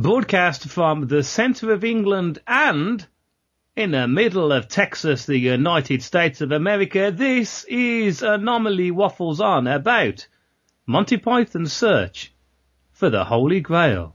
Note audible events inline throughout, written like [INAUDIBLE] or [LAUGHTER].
broadcast from the center of England and in the middle of Texas, the United States of America, this is Anomaly Waffles On about Monty Python's search for the Holy Grail.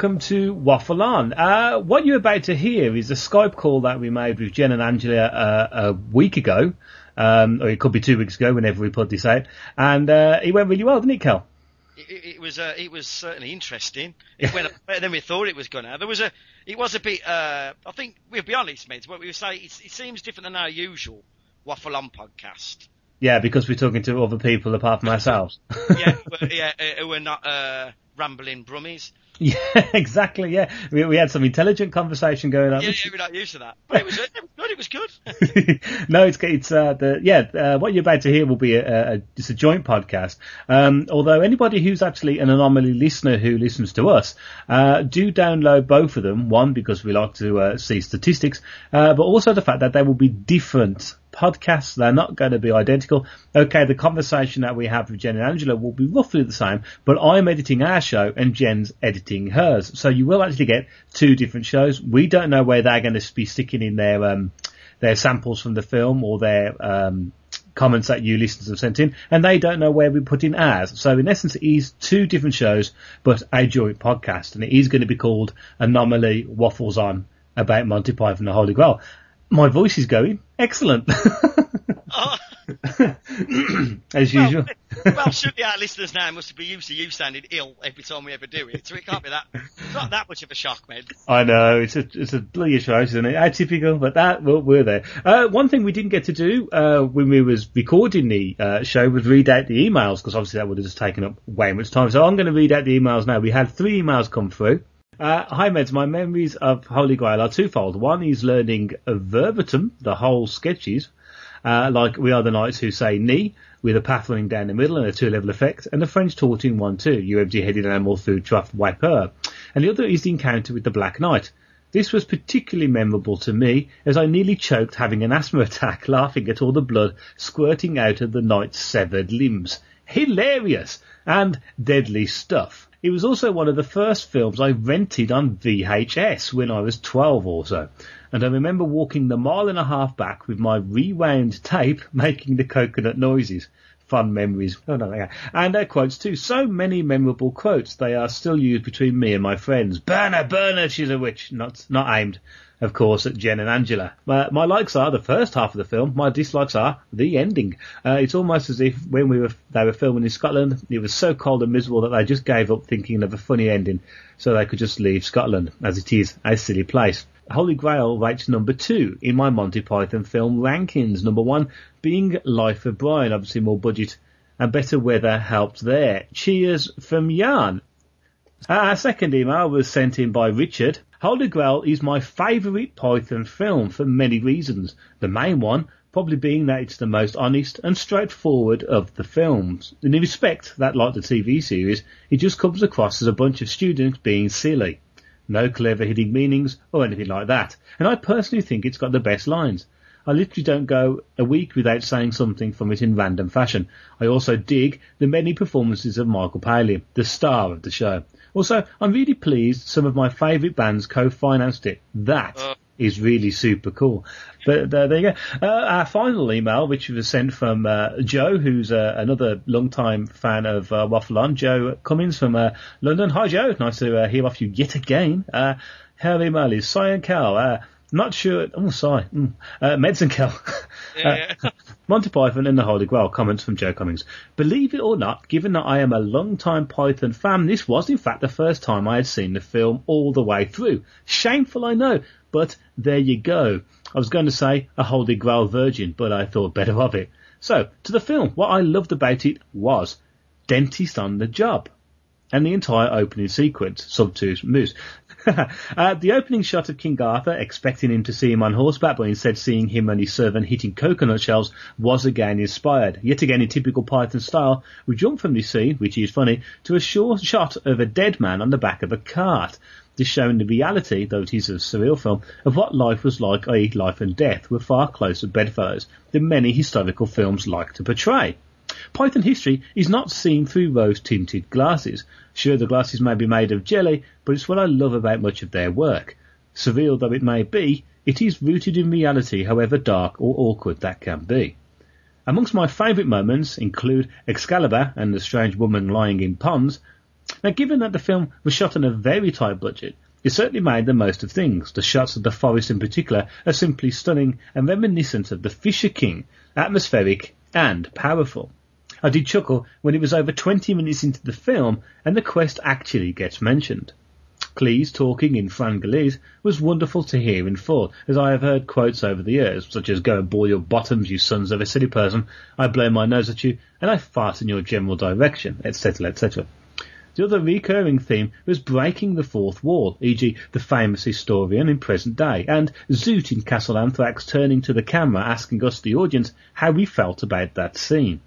Welcome to Waffle On. Uh, what you're about to hear is a Skype call that we made with Jen and Angela uh, a week ago, um, or it could be two weeks ago, whenever we put this out, and uh, it went really well, didn't it, Kel? It, it was uh, it was certainly interesting. It went better than we thought it was going to. There was a it was a bit. Uh, I think we'll be honest, mates. What we were saying, it, it seems different than our usual Waffle On podcast. Yeah, because we're talking to other people apart from [LAUGHS] ourselves. yeah, [LAUGHS] yeah, who are not uh, rambling brummies. [LAUGHS] Yeah, exactly. Yeah, we, we had some intelligent conversation going on. Yeah, yeah, we're not used to that. But it was, it was good. It was good. [LAUGHS] no, it's it's uh, the yeah. Uh, what you're about to hear will be a, a just a joint podcast. Um, although anybody who's actually an anomaly listener who listens to us, uh, do download both of them. One because we like to uh, see statistics, uh, but also the fact that they will be different podcasts. They're not going to be identical. Okay, the conversation that we have with Jen and Angela will be roughly the same, but I'm editing our show and Jen's editing hers. So you will actually get two different shows. We don't know where they're going to be sticking in their, um, their samples from the film or their, um, comments that you listeners have sent in, and they don't know where we put in ours. So in essence, it is two different shows, but a joint podcast, and it is going to be called Anomaly Waffles On about Monty Python and the Holy Grail. My voice is going. Excellent. oh. [LAUGHS] As well, usual. well, surely our listeners now must be used to you sounding ill every time we ever do it, so it can't be that. It's not that much of a shock, man. I know it's a it's a bloody show, isn't it? Atypical, but that well, we're there. Uh, one thing we didn't get to do uh, when we was recording the uh, show was read out the emails because obviously that would have just taken up way much time. So I'm going to read out the emails now. We had three emails come through. Uh, hi, Meds. My memories of Holy Grail are twofold. One is learning verbatim the whole sketches, uh, like We Are the Knights Who Say Ni, with a path running down the middle and a two-level effect, and the French taunting one too, you empty-headed animal food trough wiper. And the other is the encounter with the Black Knight. This was particularly memorable to me as I nearly choked having an asthma [LAUGHS] attack laughing at all the blood squirting out of the knight's severed limbs. Hilarious! And deadly stuff. It was also one of the first films I rented on VHS when I was 12 or so. And I remember walking the mile and a half back with my rewound tape [LAUGHS] making the coconut noises. Fun memories. Oh no, yeah. And uh, quotes too. So many memorable quotes. They are still used between me and my friends. Burner, burner, she's a witch. Not, not aimed of course, at Jen and Angela. My likes are the first half of the film. My dislikes are the ending. Uh, it's almost as if when we were they were filming in Scotland, it was so cold and miserable that they just gave up thinking of a funny ending, so they could just leave Scotland, as it is a silly place. Holy Grail rates number two in my Monty Python film rankings. Number one being Life of Brian, obviously more budget and better weather helped there. Cheers from Jan. Our second email was sent in by Richard. Holy Grail is my favourite Python film for many reasons. The main one probably being that it's the most honest and straightforward of the films. In respect that, like the TV series, it just comes across as a bunch of students being silly. No clever hidden meanings or anything like that. And I personally think it's got the best lines. I literally don't go a week without saying something from it in random fashion. I also dig the many performances of Michael Palin, the star of the show. Also, I'm really pleased some of my favourite bands co-financed it. That uh. is really super cool. But uh, there you go. Uh, our final email, which was sent from uh, Joe, who's uh, another long-time fan of uh, Waffle On, Joe Cummins from London. Hi, Joe. Nice to hear off you yet again. Uh, her email is Cyan Cal. Not sure. Oh, sorry. Mm. Uh, Medicine Cal. [LAUGHS] Yeah, yeah. Monty Python and the Holy Grail comments from Joe Cummings. Believe it or not, given that I am a long-time Python fan, this was in fact the first time I had seen the film all the way through. Shameful, I know, but there you go. I was going to say a Holy Grail virgin, but I thought better of it. So, to the film, what I loved about it was dentist on the job and the entire opening sequence, Subtooth Moose. [LAUGHS] uh, the opening shot of King Arthur, expecting him to see him on horseback, but instead seeing him and his servant hitting coconut shells, was again inspired. Yet again, in typical Python style, we jump from this scene, which is funny, to a short shot of a dead man on the back of a cart. This showing the reality, though it is a surreal film, of what life was like, i.e. life and death, were far closer bedfellows than many historical films like to portray. Python history is not seen through rose-tinted glasses. Sure, the glasses may be made of jelly, but it's what I love about much of their work. Surreal though it may be, it is rooted in reality, however dark or awkward that can be. Amongst my favourite moments include Excalibur and the strange woman lying in ponds. Now, given that the film was shot on a very tight budget, it certainly made the most of things. The shots of the forest in particular are simply stunning and reminiscent of the Fisher King, atmospheric and powerful. I did chuckle when it was over 20 minutes into the film and the quest actually gets mentioned. Cleese talking in Frangalese was wonderful to hear in full, as I have heard quotes over the years, such as go and boil your bottoms, you sons of a silly person, I blow my nose at you, and I fart in your general direction, etc., etc. The other recurring theme was breaking the fourth wall, e.g. the famous historian in present day, and Zoot in Castle Anthrax turning to the camera asking us, the audience, how we felt about that scene.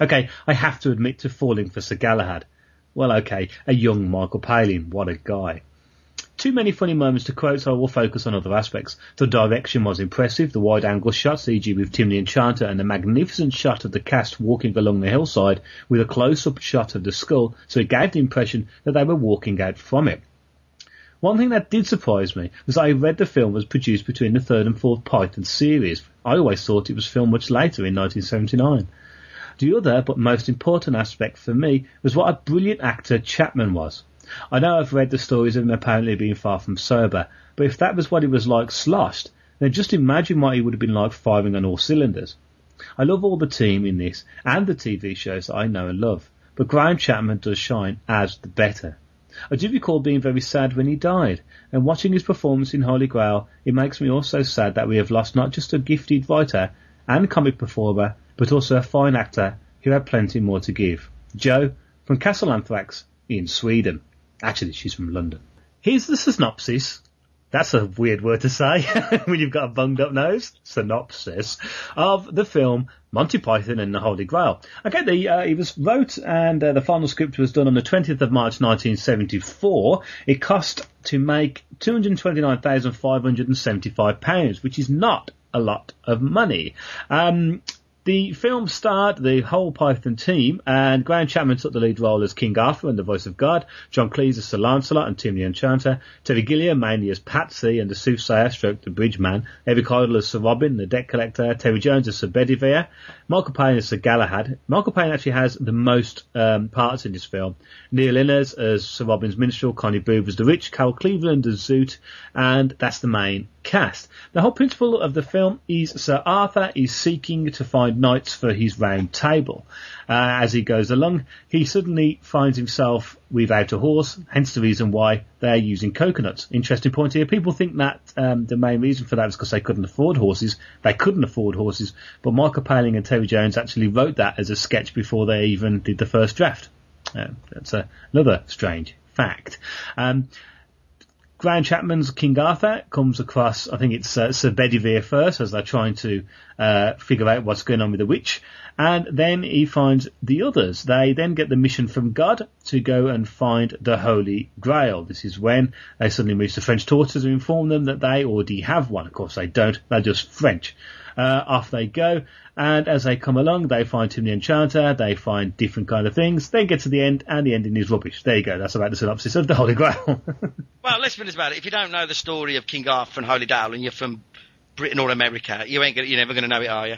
Okay, I have to admit to falling for Sir Galahad. Well, okay, a young Michael Palin, what a guy. Too many funny moments to quote, so I will focus on other aspects. The direction was impressive, the wide angle shots, e.g. with Tim the Enchanter, and the magnificent shot of the cast walking along the hillside with a close-up shot of the skull, so it gave the impression that they were walking out from it. One thing that did surprise me was I read the film was produced between the third and fourth Python series. I always thought it was filmed much later in 1979. The other, but most important aspect for me was what a brilliant actor Chapman was. I know I've read the stories of him apparently being far from sober, but if that was what he was like sloshed, then just imagine what he would have been like firing on all cylinders. I love all the team in this and the TV shows that I know and love, but Graham Chapman does shine as the better. I do recall being very sad when he died, and watching his performance in Holy Grail, it makes me also sad that we have lost not just a gifted writer and comic performer, but also a fine actor who had plenty more to give. Joe from Castle Anthrax in Sweden. Actually, she's from London. Here's the synopsis. That's a weird word to say [LAUGHS] when you've got a bunged up nose. Synopsis of the film Monty Python and the Holy Grail. Okay, the, uh, it was wrote and uh, the final script was done on the 20th of March 1974. It cost to make £229,575, which is not a lot of money. Um, the film starred the whole Python team, and Graham Chapman took the lead role as King Arthur and the voice of God, John Cleese as Sir Lancelot and Tim the Enchanter, Terry Gilliam mainly as Patsy and the soothsayer stroke the bridge man, Eric Idle as Sir Robin, the debt collector, Terry Jones as Sir Bedivere, Michael Palin as Sir Galahad. Michael Palin actually has the most um, parts in this film. Neil Innes as Sir Robin's minstrel, Connie Booth as the rich, Carol Cleveland as Zoot, and that's the main cast. The whole principle of the film is Sir Arthur is seeking to find knights for his round table. Uh, as he goes along, he suddenly finds himself without a horse, hence the reason why they're using coconuts. Interesting point here. People think that um, the main reason for that is because they couldn't afford horses. They couldn't afford horses, but Michael Palin and Terry Jones actually wrote that as a sketch before they even did the first draft. Uh, that's another strange fact. Um, Graham Chapman's King Arthur comes across, I think it's uh, Sir Bedivere first, as they're trying to uh, figure out what's going on with the witch, and then he finds the others. They then get the mission from God to go and find the Holy Grail. This is when they suddenly meet the French tortoise and inform them that they already have one. Of course, they don't; they're just French. Uh, off they go, and as they come along, they find Tim the Enchanter, they find different kind of things, they get to the end, and the ending is rubbish. There you go, that's about the synopsis of the Holy Grail. [LAUGHS] well, let's be honest about it. If you don't know the story of King Arthur and Holy Grail, and you're from Britain or America, you ain't gonna, you're never going to know it, are you?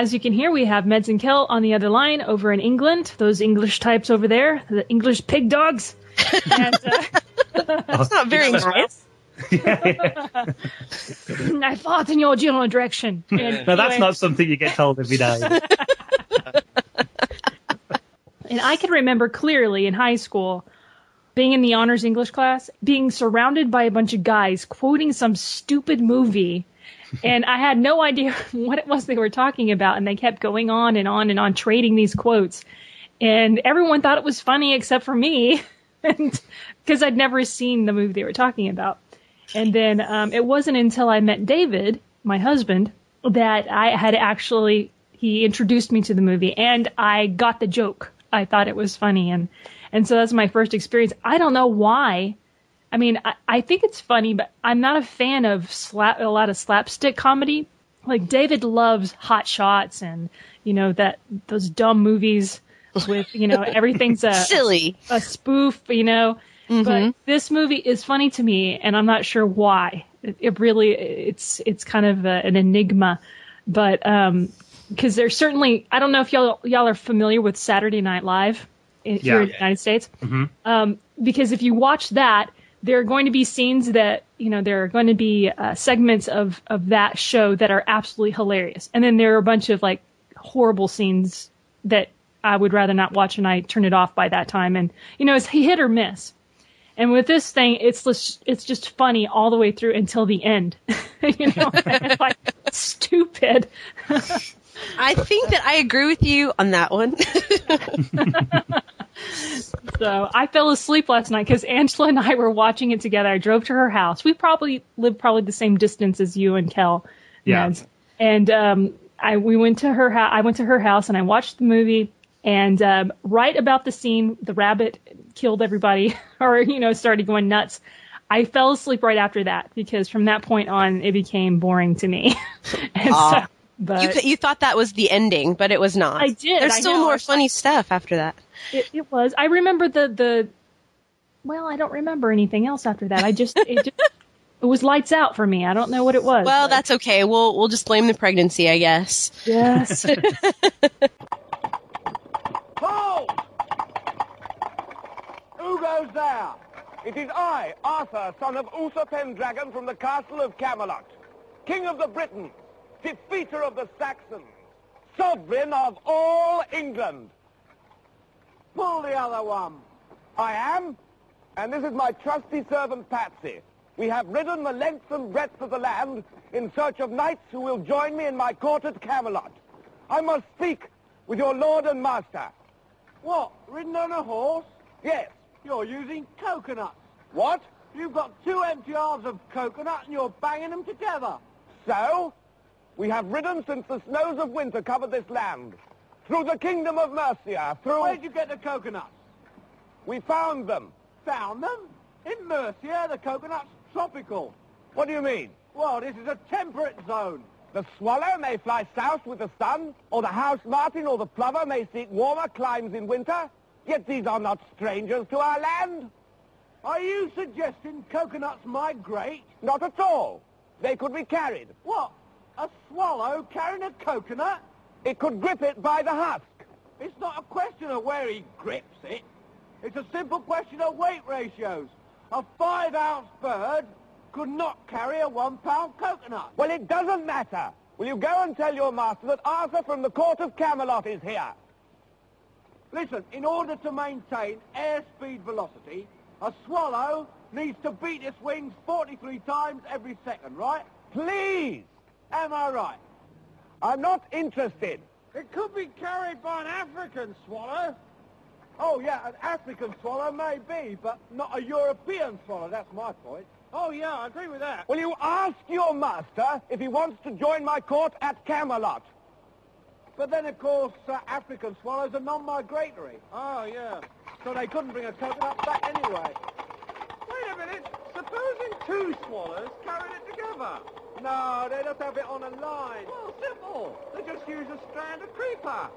As you can hear, we have Meds and Kel on the other line over in England. Those English types over there, the English pig dogs. [LAUGHS] And, uh, [LAUGHS] That's not very nice. [LAUGHS] I fought in your general direction. And Now that's anyway- not something you get told every day. And I can remember clearly in high school being in the honors English class, being surrounded by a bunch of guys quoting some stupid movie. And I had no idea [LAUGHS] what it was they were talking about. And they kept going on and on and on trading these quotes. And everyone thought it was funny except for me. [LAUGHS] because I'd never seen the movie they were talking about. And then um, it wasn't until I met David, my husband, that I had actually he introduced me to the movie and I got the joke. I thought it was funny and and so that's my first experience. I don't know why. I mean, I, I think it's funny, but I'm not a fan of slap a lot of slapstick comedy. Like David loves Hot Shots and you know that those dumb movies with you know everything's a [LAUGHS] Silly. a spoof, you know. But this movie is funny to me, and I'm not sure why. It, it really, it's it's kind of a, an enigma. But um, because there's certainly, I don't know if y'all y'all are familiar with Saturday Night Live in, here in the United States. Um, because if you watch that, there are going to be scenes that you know there are going to be uh, segments of of that show that are absolutely hilarious, and then there are a bunch of like horrible scenes that I would rather not watch, and I turn it off by that time. And you know, it's hit or miss. And with this thing, it's just, it's just funny all the way through until the end. [LAUGHS] you know, [LAUGHS] it's like stupid. I think that I agree with you on that one. [LAUGHS] So I fell asleep last night because Angela and I were watching it together. I drove to her house. We probably live probably the same distance as you and Kel. Yeah. Mads. And um, I we went to her house. I went to her house and I watched the movie. And um, right about the scene, the rabbit killed everybody, [LAUGHS] or you know, started going nuts. I fell asleep right after that because from that point on, it became boring to me. [LAUGHS] and so, but you, you thought that was the ending, but it was not. I did, There's I still know. more funny stuff after that. It, it was. I remember the the. Well, I don't remember anything else after that. I just it just it was lights out for me. I don't know what it was. Well, but- that's okay. We'll we'll just blame the pregnancy, I guess. yes. [LAUGHS] Hold! Who goes there? It is I, Arthur, son of Uther Pendragon from the castle of Camelot, king of the Britons, defeater of the Saxons, sovereign of all England. Pull the other one. I am, and this is my trusty servant Patsy. We have ridden the length and breadth of the land in search of knights who will join me in my court at Camelot. I must speak with your lord and master. What? Ridden on a horse? Yes. You're using coconuts. What? You've got two empty halves of coconut and you're banging them together. So? We have ridden since the snows of winter covered this land. Through the kingdom of Mercia, through... Where'd you get the coconuts? We found them. Found them? In Mercia, the coconut's tropical. What do you mean? Well, this is a temperate zone. The swallow may fly south with the sun, or the house martin or the plover may seek warmer climes in winter, yet these are not strangers to our land. Are you suggesting coconuts migrate? Not at all. They could be carried. What? A swallow carrying a coconut? It could grip it by the husk. It's not a question of where he grips it. It's a simple question of weight ratios. A five-ounce bird could not carry a one-pound coconut. Well, it doesn't matter. Will you go and tell your master that Arthur from the court of Camelot is here? Listen, in order to maintain airspeed velocity, a swallow needs to beat its wings 43 times every second, right? Please! Am I right? I'm not interested. It could be carried by an African swallow. Oh, yeah, an African swallow may be, but not a European swallow. That's my point. Oh, yeah, I agree with that. Will you ask your master if he wants to join my court at Camelot? But then, of course, uh, African swallows are non-migratory. Oh, yeah. So they couldn't bring a coconut back anyway. Wait a minute. Supposing two swallows carried it together. No, they just have it on a line. Well, simple. They just use a strand of creeper.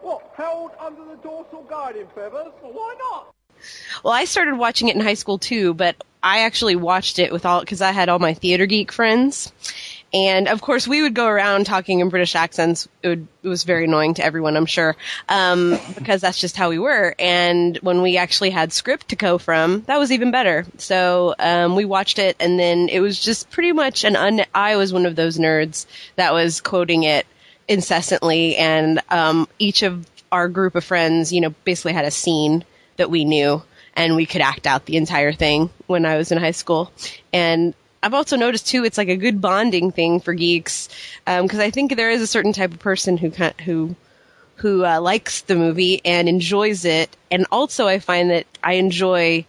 What, held under the dorsal guiding feathers? Well, why not? Well, I started watching it in high school too, but I actually watched it with all because I had all my theater geek friends, And of course, we would go around talking in British accents. It, would, it was very annoying to everyone, I'm sure, um, because that's just how we were. And when we actually had script to go from, that was even better. So um, we watched it, and then it was just pretty much an un. I was one of those nerds that was quoting it incessantly, and um, each of our group of friends, you know, basically had a scene that we knew and we could act out the entire thing when I was in high school. And I've also noticed too, it's like a good bonding thing for geeks because um, I think there is a certain type of person who who who uh, likes the movie and enjoys it, and also I find that I enjoy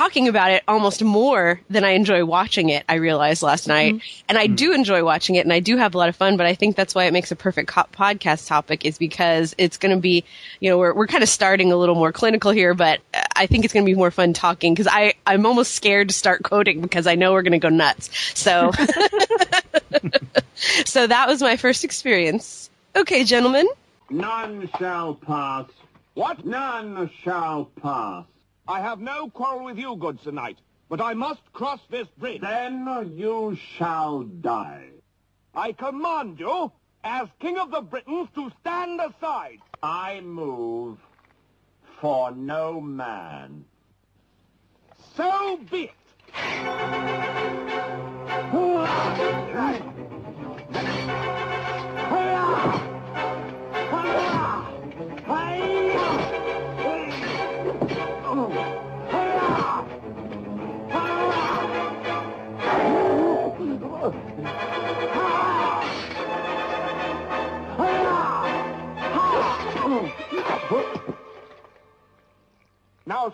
talking about it almost more than I enjoy watching it. I realized last night, mm-hmm. and I mm-hmm. do enjoy watching it, and I do have a lot of fun. But I think that's why it makes a perfect co- podcast topic, is because it's going to be, you know, we're we're kind of starting a little more clinical here, but I think it's going to be more fun talking because I I'm almost scared to start quoting because I know we're going to go nuts. So, [LAUGHS] so that was my first experience. Okay, gentlemen. None shall pass. What? None shall pass. I have no quarrel with you, good Sir Knight, but I must cross this bridge. Then you shall die. I command you, as King of the Britons, to stand aside. I move for no man. So be it. Now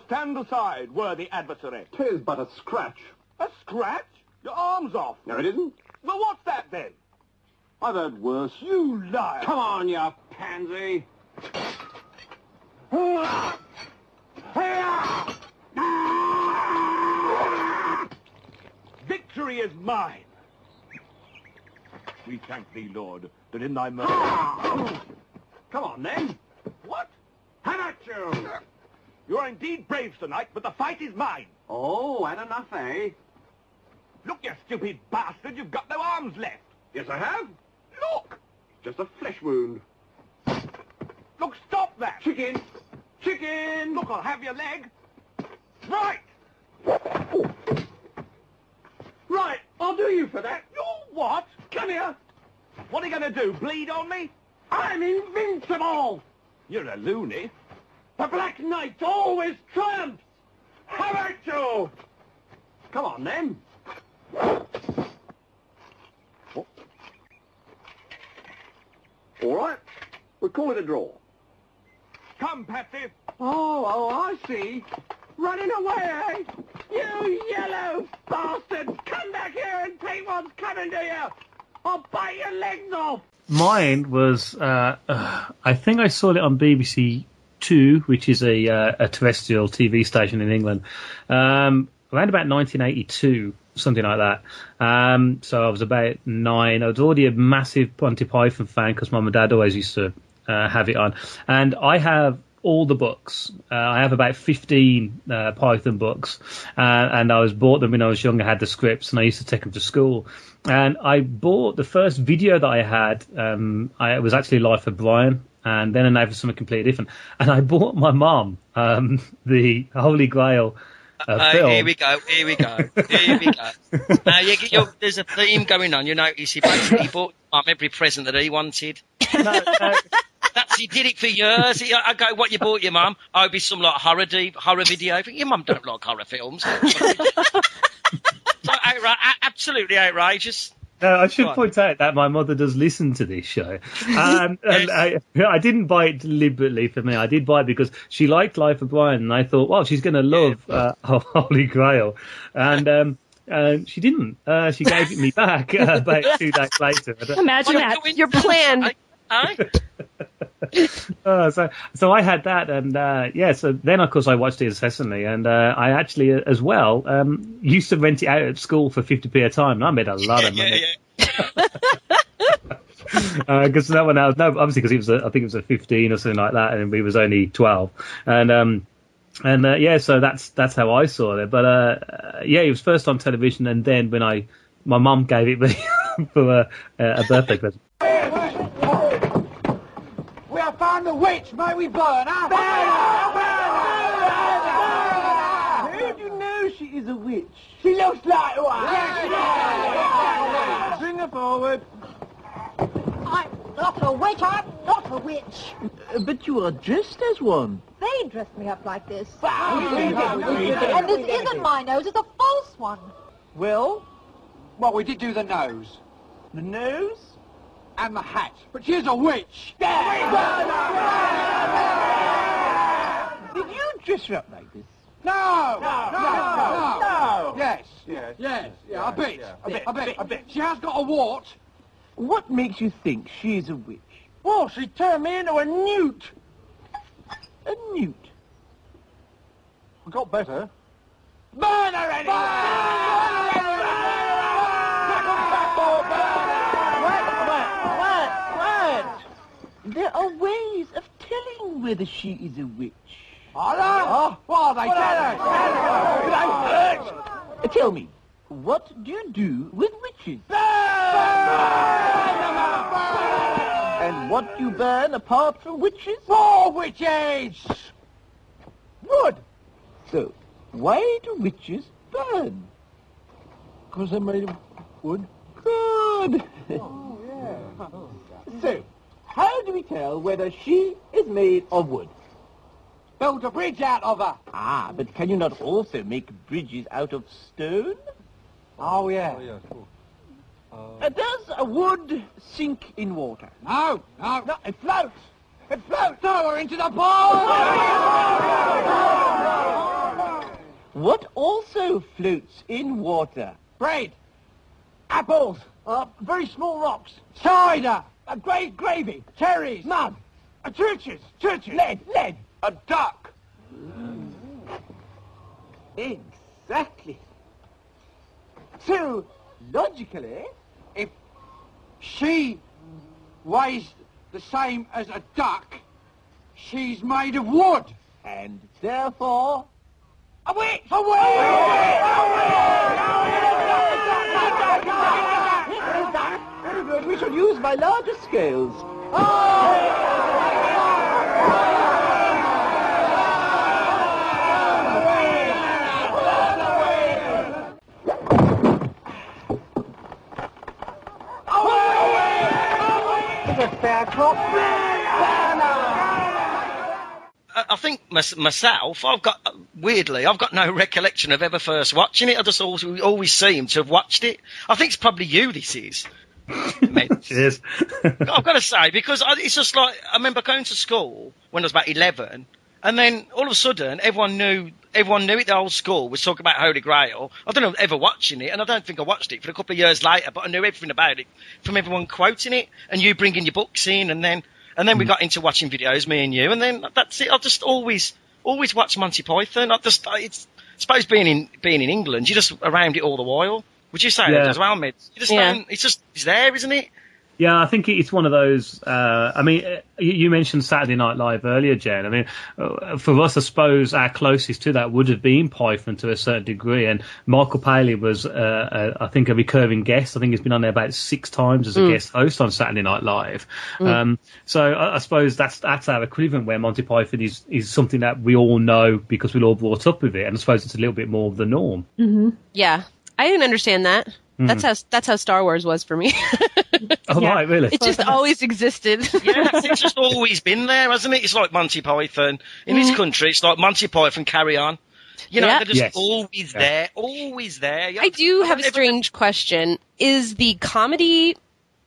stand aside, worthy adversary. Tis but a scratch. A scratch? Your arm's off. No, it isn't. Well, what's that then? I've heard worse. You liar. Come on, you pansy. [LAUGHS] Ah! Victory is mine. We thank thee, Lord, that in thy mercy... Come on, then. What? Have at you! You are indeed brave tonight, but the fight is mine. Oh, had enough, eh? Look, you stupid bastard, you've got no arms left. Yes, I have. Look! Just a flesh wound. Look, stop that! Chicken! Chicken! Look, I'll have your leg. Right! Right, I'll do you for that. You what? Come here. What are you going to do, bleed on me? I'm invincible! You're a loony. The Black Knight always triumphs! How about you? Come on, then. All right. We'll call it a draw. Come, Patsy. Oh, oh, I see. Running away, eh? You yellow bastard! Come back here and take what's coming to you! I'll bite your legs off! Mine was, uh, uh, I think I saw it on BBC Two, which is a, uh, a terrestrial TV station in England, um, around about 1982, something like that. Um, so I was about nine. I was already a massive Monty Python fan because mum and dad always used to uh, have it on, and I have all the books. Uh, I have about 15 uh, Python books, uh, and I was bought them when I was young. I had the scripts, and I used to take them to school. And I bought the first video that I had. Um, I, it was actually Life of Brian, and then a for something completely different. And I bought my mom um, [LAUGHS] the Holy Grail. Uh, uh, here we go. Here we go. Here we go. [LAUGHS] Now you, there's a theme going on. You notice he basically bought mum every present that he wanted. No, no. That's he did it for years. He, I go, what you bought your mum? Oh, it'd be some like horror deep, horror video. Think, your mum don't like horror films. [LAUGHS] so, absolutely outrageous. No, I should point out that my mother does listen to this show. [LAUGHS] Um, and I, I, didn't buy it deliberately for me. I did buy it because she liked Life of Brian, and I thought, well, she's going to love uh, [LAUGHS] Holy Grail. And um, uh, she didn't. Uh, she gave it me back uh, about two days later. Imagine that. Your plan. Uh, [LAUGHS] so, so I had that, and uh, yeah. So then, of course, I watched it incessantly, and uh, I actually, uh, as well, um, used to rent it out at school for fifty p a time, and I made a lot [LAUGHS] yeah, of money. Yeah, Because [LAUGHS] uh, that one, I was no, obviously because he was, a, I think it was a fifteen or something like that, and we was only twelve, and um, and uh, yeah, so that's that's how I saw it. But uh, yeah, it was first on television, and then when I, my mum gave it me for a, a birthday present. We have found the witch. May we burn her? Burn her! How do you know she is a witch? She looks like one. Bring her forward. I'm not a witch. I'm not a witch. Uh, but you are dressed as one. They dressed me up like this. And this isn't my nose. It's a false one. Well, well, we did do the nose. The nose? And the hat. But she's a witch. Did you dress her up like this? No! No! No! No! Yes. Yes. Yes. Yeah, a bit. A bit. A bit. A bit. She has got a wart. What makes you think she's a witch? Well, she turned me into a newt. A newt? I got better. Burn her anyway! There are ways of telling whether she is a witch. Oh, what are they telling us? Tell me, what do you do with witches? And what do you burn apart from witches? More witches! Wood! So, why do witches burn? Because they're made of wood. Good! Oh, yeah. so, how do we tell whether she is made of wood? Build a bridge out of her. Ah, but can you not also make bridges out of stone? Oh, yeah. Uh, does a wood sink in water? No, no. No, it floats. It floats. Throw her into the pool. what also floats in water? Bread. Apples. Uh, very small rocks. Cider. A great gravy. Cherries. Mud. Uh, churches. Churches. Lead. Lead. A duck. Exactly. So, logically, if she weighs the same as a duck, she's made of wood. And therefore, a witch! A witch! Very good. We should use by larger scales. Ah! It's a fair cop. I think mys- myself, I've got uh, weirdly, I've got no recollection of ever first watching it. I just always, always seem to have watched it. I think it's probably you. This is. Cheers. I've got to say because I, it's just like I remember going to school when I was about eleven, and then all of a sudden everyone knew everyone knew it. The whole school was talking about Holy Grail. I don't know ever watching it, and I don't think I watched it for a couple of years later, but I knew everything about it from everyone quoting it and you bringing your books in, and then and then we mm. got into watching videos, me and you, and then that's it. I just always always watch Monty Python. I just it's I suppose being in being in England, you're just around it all the while. Would you say Yeah. that as well, mate? You just Yeah. don't, it's just it's there, isn't it? Yeah, I think it's one of those. Uh, I mean, uh, you you mentioned Saturday Night Live earlier, Jen. I mean, uh, for us, I suppose our closest to that would have been Python to a certain degree. And Michael Palin was, uh, uh, I think, a recurring guest. I think he's been on there about six times as a guest host on Saturday Night Live. Um, so I, I suppose that's that's our equivalent where Monty Python is is something that we all know because we're all brought up with it. And I suppose it's a little bit more of the norm. Yeah, I didn't understand that. That's how that's how Star Wars was for me. [LAUGHS] Oh, Yeah. right, really? it just always existed. Yeah, it's just always been there, hasn't it? It's like Monty Python. In this country, it's like Monty Python, carry on. You know, Yeah. they're just Yes. always there, always there. I do have a strange question. Is the comedy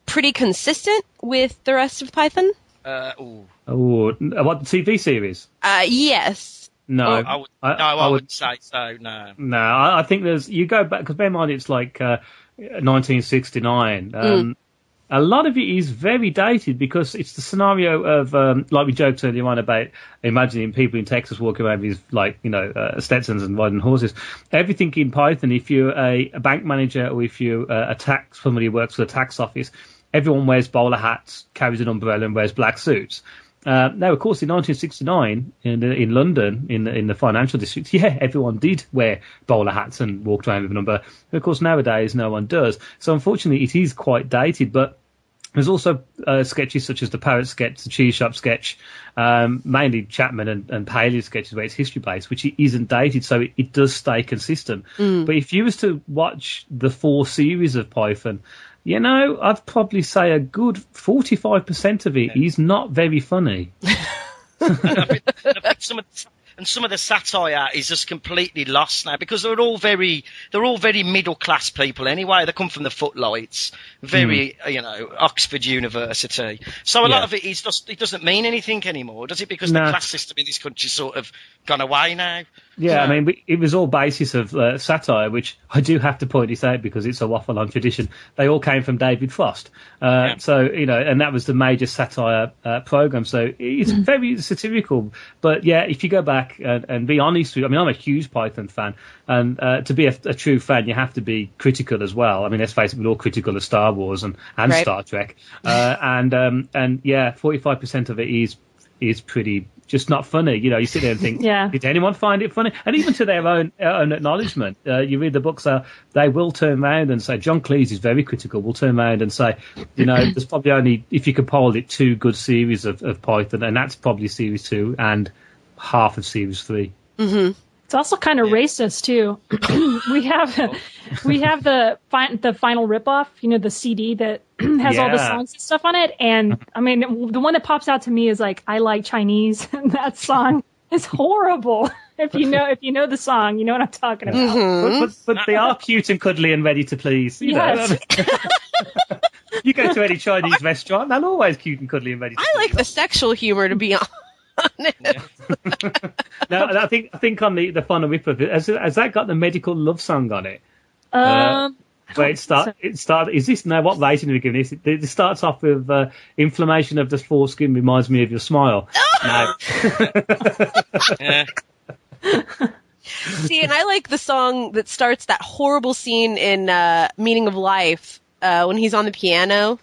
pretty consistent with the rest of Python? Uh. Oh, what the TV series? Uh, yes. No, Oh, I would, no, I, I would wouldn't say so, no. No, I, I think there's you go back because bear in mind it's like uh, 1969. Um, A lot of it is very dated because it's the scenario of um, like we joked earlier on about imagining people in Texas walking around with like you know uh, Stetsons and riding horses. Everything in Python, if you're a, a bank manager or if you're uh, a tax somebody who works for the tax office, everyone wears bowler hats, carries an umbrella, and wears black suits. Uh, now, of course, in 1969 in in London, in the, in the financial district, [LAUGHS] yeah, everyone did wear bowler hats and walked around with a number. Of course, nowadays no one does. So unfortunately, it is quite dated, but. There's also uh, sketches such as the Parrot sketch, the Cheese Shop sketch, um, mainly Chapman and, and Palin sketches where it's history based, which isn't dated, so it, it does stay consistent. But if you was to watch the four series of Python, you know, I'd probably say a good 45% of it is not very funny. I think, I think some of the, and some of the satire is just completely lost now because they're all very they're all very middle class people anyway. They come from the footlights, very uh, you know Oxford University. So a Yeah. lot of it is just it doesn't mean anything anymore, does it? Because No. the class system in this country's sort of gone away now. Yeah, I mean, it was all basis of uh, satire, which I do have to point this out because it's a waffle on tradition. They all came from David Frost. Uh, Yeah. So, you know, and that was the major satire uh, program. So it's very satirical. But yeah, if you go back and, and be honest with you, I mean, I'm a huge Python fan. And uh, to be a, a true fan, you have to be critical as well. I mean, let's face it, we're all critical of Star Wars and, and Right. Star Trek. Uh, and, um, and yeah, 45% of it is is pretty just not funny. You know, you sit there and think, [LAUGHS] Yeah. did anyone find it funny? And even to their own uh, own acknowledgement, uh, you read the books, uh, they will turn around and say, John Cleese is very critical. Will turn around and say, you know, there's probably only, if you compiled it, two good series of, of Python, and that's probably series two and half of series three. It's also kind of racist too. [CLEARS THROAT] we have oh. [LAUGHS] we have the fi- the final ripoff, you know, the CD that [CLEARS THROAT] has all the songs and stuff on it. And I mean, the one that pops out to me is like "I Like Chinese." and [LAUGHS] that song is horrible. [LAUGHS] If you know if you know the song, you know what I'm talking about. Mm-hmm. But, but, but they are cute and cuddly and ready to please. You Yes. know, you go to any Chinese restaurant, they're always cute and cuddly and ready. To please. I like the sexual humor to be honest. [LAUGHS] Now, I think I think on the the final rip of it, has, has that got the medical love song on it? Um, Where it start, it start. Is this now what rating are we giving this? It, it starts off with uh, inflammation of the foreskin reminds me of your smile. [LAUGHS] no. [LAUGHS] Yeah. See, and I like the song that starts that horrible scene in uh, Meaning of Life uh, when he's on the piano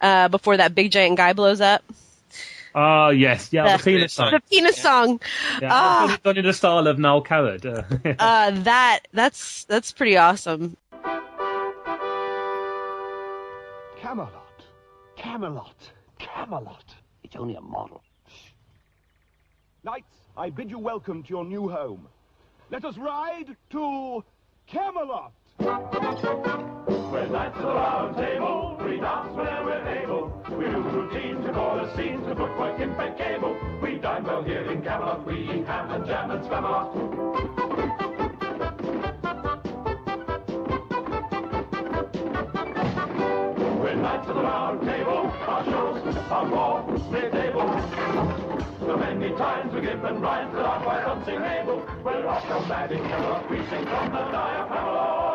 uh, before that big giant guy blows up. Oh yes, yeah, the The- penis song. The penis song. Yeah, Ah. done, in the style of Noel Coward. Uh, [LAUGHS] Uh, that that's that's pretty awesome. Camelot. Camelot. Camelot. It's only a model. Knights, I bid you welcome to your new home. Let us ride to Camelot. We're knights of the round table, we dance whenever we're able. We do routine to chorus scenes to footwork impeccable. We dine well here in Camelot, we eat ham and jam and spamalot. Knights the round table, our shows are more medieval. So many times we're given rhymes that are quite unsingable. We're off from bad in Camelot, we sing from the diaphragm.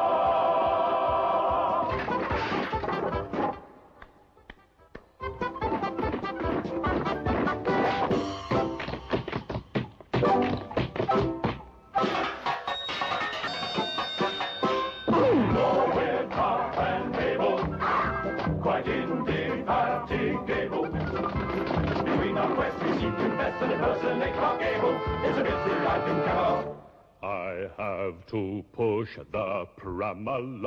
To invest and impersonate Clark Gable. It's a busy life in Camelot. I have to push the Pramalot.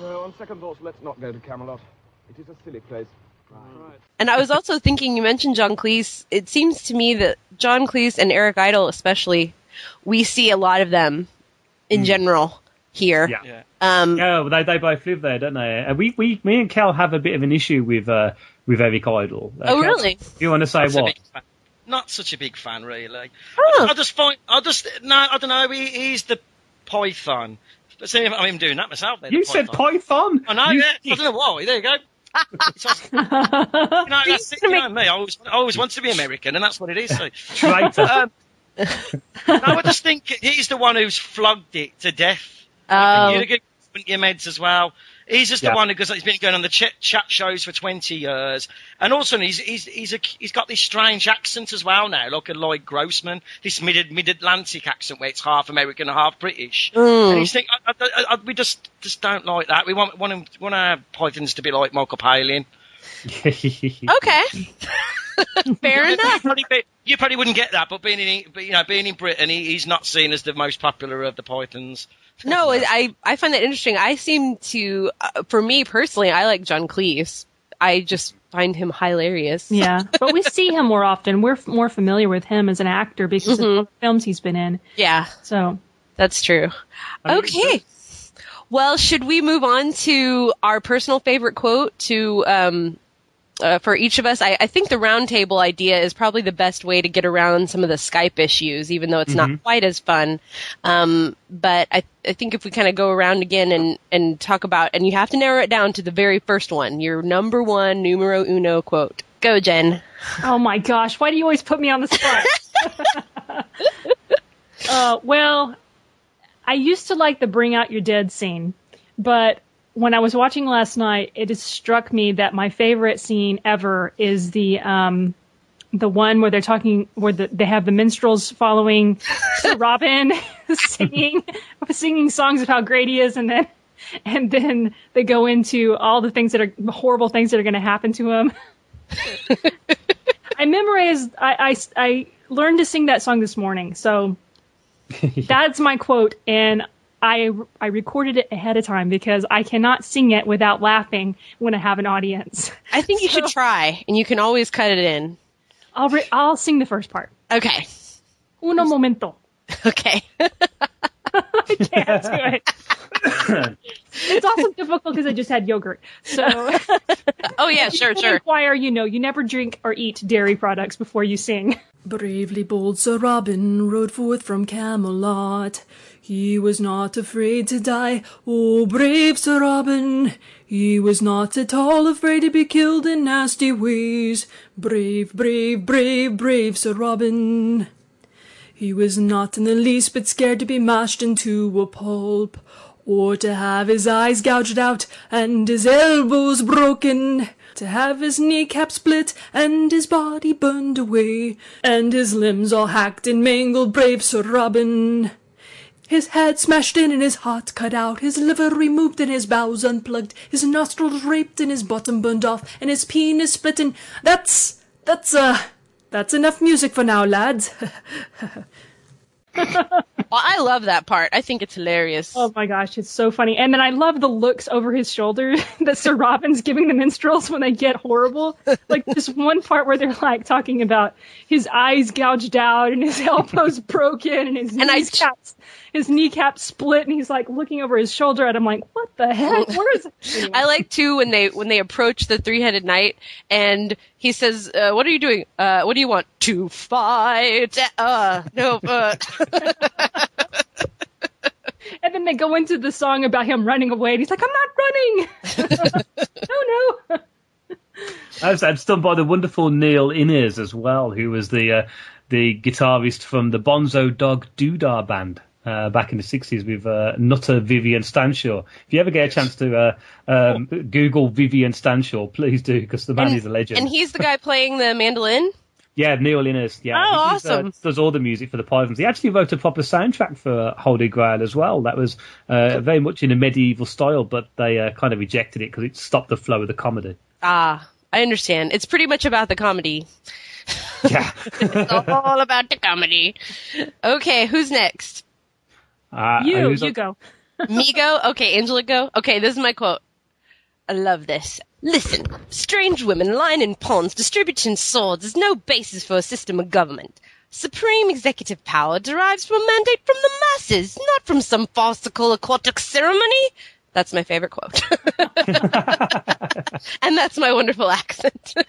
No, on second thoughts, let's not go to Camelot. It is a silly place. And I was also thinking, you mentioned John Cleese. It seems to me that John Cleese and Eric Idle, especially, we see a lot of them in hmm. general here. Yeah. Yeah. Um, Yeah, they they both live there, don't they? And we, we me and Cal have a bit of an issue with uh, with Eric Idle. Uh, Oh, Cal, really? You want to say Not what? Not such a big fan, really. Oh. I just find, I just, no, I don't know. He, he's the Python. But see, I'm doing that myself. Then, You the said Python. Python. I know. You yeah. I don't know why. There you go. [LAUGHS] It's just- you know, that's it, you know me. I always, I always want to be American, and that's what it is. So. Traitor. Um, [LAUGHS] no, I just think he's the one who's flogged it to death. Given your meds as well. He's just Yeah. the one who goes. He's been going on the chat, chat shows for twenty years, and also he's he's he's, a, he's got this strange accent as well now, like a Lloyd Grossman, this mid mid Atlantic accent where it's half American and half British. Mm. And he's think I, I, I, we just just don't like that. We want want him want our Pythons to be like Michael Palin. [LAUGHS] Okay. [LAUGHS] Fair You enough. probably, be- you probably wouldn't get that, but being in you know being in Britain, he, he's not seen as the most popular of the Pythons. No, I I find that interesting. I seem to, uh, for me personally, I like John Cleese. I just find him hilarious. Yeah, [LAUGHS] but we see him more often. We're f- more familiar with him as an actor because of the films he's been in. Yeah, So that's true. Okay. Well, should we move on to our personal favorite quote to um, uh, for each of us? I, I think the roundtable idea is probably the best way to get around some of the Skype issues, even though it's not quite as fun. Um, but I, I think if we kind of go around again and, and talk about, and you have to narrow it down to the very first one, your number one numero uno quote. Go, Jen. Oh my gosh, why do you always put me on the spot? [LAUGHS] uh, well, I used to like the bring out your dead scene, but when I was watching last night, it just struck me that my favorite scene ever is the um the one where they're talking where the, they have the minstrels following [LAUGHS] Robin [LAUGHS] singing singing songs of how great he is and then and then they go into all the things that are horrible things that are going to happen to him. [LAUGHS] I memorized. I, I I learned to sing that song this morning, so that's my quote, and I I recorded it ahead of time because I cannot sing it without laughing when I have an audience. I think you should try, and you can always cut it in. I'll re- I'll sing the first part. Okay. Uno momento. Okay. [LAUGHS] I can't do it. [LAUGHS] it's also difficult because I just had yogurt. So [LAUGHS] oh yeah, sure, in sure. choir, you know, you never drink or eat dairy products before you sing. Bravely bold Sir Robin rode forth from Camelot. He was not afraid to die. Oh, brave Sir Robin! He was not at all afraid to be killed in nasty ways. Brave, brave, brave, brave Sir Robin! He was not in the least bit scared to be mashed into a pulp, or to have his eyes gouged out and his elbows broken, to have his kneecap split and his body burned away, and his limbs all hacked and mangled, brave Sir Robin. His head smashed in and his heart cut out, his liver removed and his bowels unplugged, his nostrils raped and his bottom burned off, and his penis split and that's that's uh that's enough music for now, lads. [LAUGHS] Well, I love that part. I think it's hilarious. Oh my gosh, it's so funny. And then I love the looks over his shoulder [LAUGHS] that Sir Robin's giving the minstrels when they get horrible. Like this one part where they're like talking about his eyes gouged out and his [LAUGHS] elbows broken and his And I- kneecaps his kneecap split and he's like looking over his shoulder and I'm like, what the heck? Where is [LAUGHS] it? I like too when they when they approach the three headed knight and he says, uh, "What are you doing? Uh, what do you want to fight?" Uh, no. Uh. [LAUGHS] And then they go into the song about him running away and he's like, I'm not running. [LAUGHS] no, no. I was, I'm stunned by the wonderful Neil Innes as well, who was the uh, the guitarist from the Bonzo Dog Doodah band. Uh, back in the 60s with uh, Nutter Vivian Stanshall. If you ever get a chance to uh, um, Google Vivian Stanshall, please do, because the man and, is a legend. and he's the guy playing the mandolin. [LAUGHS] Yeah, Neil Innes. Yeah, Oh, uh, awesome. does all the music for the Pythons. He actually wrote a proper soundtrack for Holy Grail as well. That was uh, very much in a medieval style, but they uh, kind of rejected it because it stopped the flow of the comedy. Ah, I understand. It's pretty much about the comedy. Yeah. [LAUGHS] It's all about the comedy. Okay, who's next? Uh, You, you on- go. [LAUGHS] Me go? Okay, Angela go? Okay, this is my quote. I love this. Listen, strange women lying in ponds distributing swords is no basis for a system of government. Supreme executive power derives from a mandate from the masses, not from some farcical aquatic ceremony. That's my favorite quote. [LAUGHS] and that's my wonderful accent. [LAUGHS]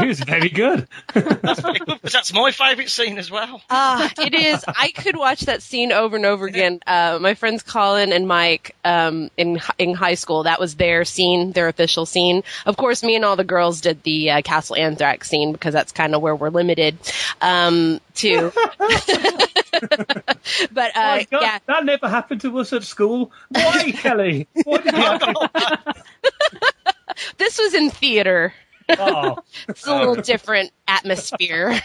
He was very good. That's very good because that's my favourite scene as well. Ah, it is. I could watch that scene over and over again. Uh, my friends Colin and Mike um, in in high school, that was their scene, their official scene. Of course, me and all the girls did the uh, Castle Anthrax scene because that's kind of where we're limited um, to. [LAUGHS] but uh, My God, yeah, that never happened to us at school. Why, [LAUGHS] Kelly? Why did you [LAUGHS] this was in theater. Oh, It's a little different atmosphere.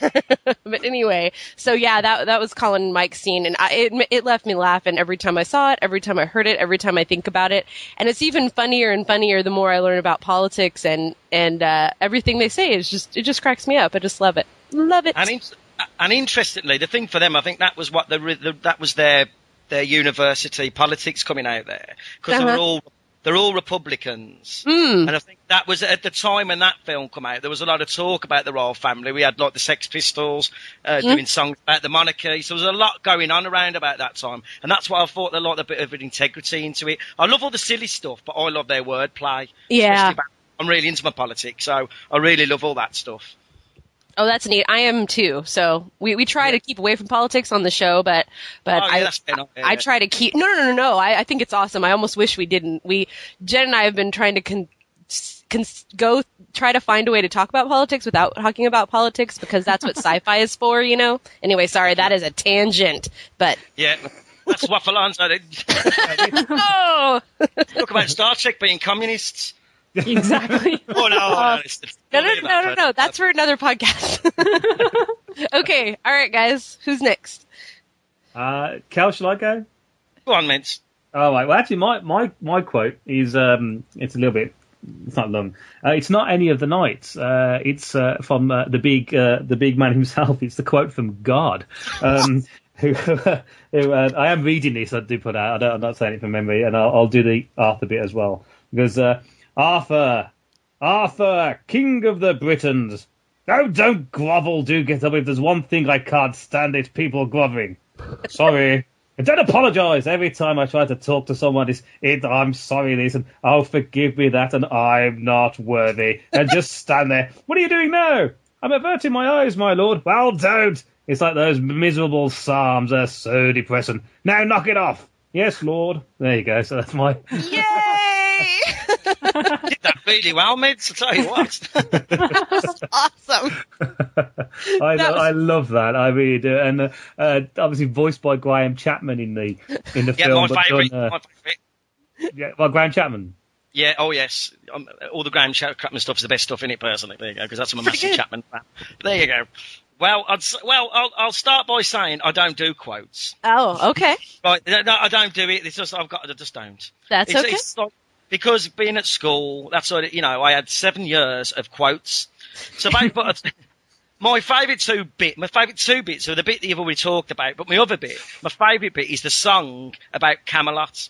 but anyway, so yeah, that that was Colin Mike's scene, and I, it it left me laughing every time I saw it, every time I heard it, every time I think about it, and it's even funnier and funnier the more I learn about politics and and uh, everything they say is just it just cracks me up. I just love it, love it. And, in, and interestingly, the thing for them, I think that was what the, the that was their their university politics coming out there because Uh-huh. they're all they're all Republicans, Mm. and I think that was at the time when that film came out. There was a lot of talk about the royal family. We had like the Sex Pistols uh, doing songs about the monarchy, so there was a lot going on around about that time, and that's why I thought there lot a bit of an integrity into it. I love all the silly stuff, but I love their wordplay. Yeah. I'm really into my politics, so I really love all that stuff. Oh, that's neat. I am too. So we, we try to keep away from politics on the show, but but Oh, yeah, I that's fair enough. Yeah, I yeah. try to keep. No, no, no, no, no. I, I think it's awesome. I almost wish we didn't. We Jen and I have been trying to con, con, go try to find a way to talk about politics without talking about politics because that's what [LAUGHS] sci-fi is for, you know. Anyway, sorry, that is a tangent. But Yeah, that's waffle on. So [LAUGHS] oh talk about Star Trek being communists. Exactly. [LAUGHS] Oh no, no, it's- it's- [LAUGHS] no, no, no, no, no. That's for another podcast. [LAUGHS] okay, all right, guys. Who's next? uh, Cal, shall I go? Go on, Mince. Oh, right. Well, actually, my, my, my quote is um, it's a little bit. It's not long. Uh, it's not any of the knights. Uh, it's uh, from uh, the big uh, the big man himself. It's the quote from God. Um, who, who uh, I am reading this. I do put out. I don't, I'm not saying it from memory, and I'll, I'll do the Arthur bit as well. Because uh, Arthur, Arthur, King of the Britons. Oh, don't grovel. Do get up. If there's one thing I can't stand, it's people groveling. Sorry. And don't apologise every time I try to talk to someone. It's, it, I'm sorry, and oh, forgive me that, and I'm not worthy. And just stand there. What are you doing now? I'm averting my eyes, my lord. Well, don't. It's like those miserable psalms. They're so depressing. Now knock it off. Yes, lord. There you go. So that's my. Yay! Did that really well, Mince. I tell you what. awesome. [LAUGHS] I, That was- I love that. I really do. And uh, uh, obviously voiced by Graham Chapman in the in the yeah, film. my favourite. uh, my favourite. yeah, well, Graham Chapman. Yeah, oh yes. Um, all the Graham Cha- Chapman stuff is the best stuff in it, personally. There you go, because that's I'm a massive good. Chapman fan. There you go. Well, I'd, well, I'll, I'll start by saying I don't do quotes. Oh, okay. Right, no, no, I don't do it. It's just I've got, I just don't. That's it's, okay. It's like, because being at school, that's sort of, you know, I had seven years of quotes. So they put [LAUGHS] my favourite two bit, my favourite two bits are the bit that you've already talked about, but my other bit, my favourite bit is the song about Camelot.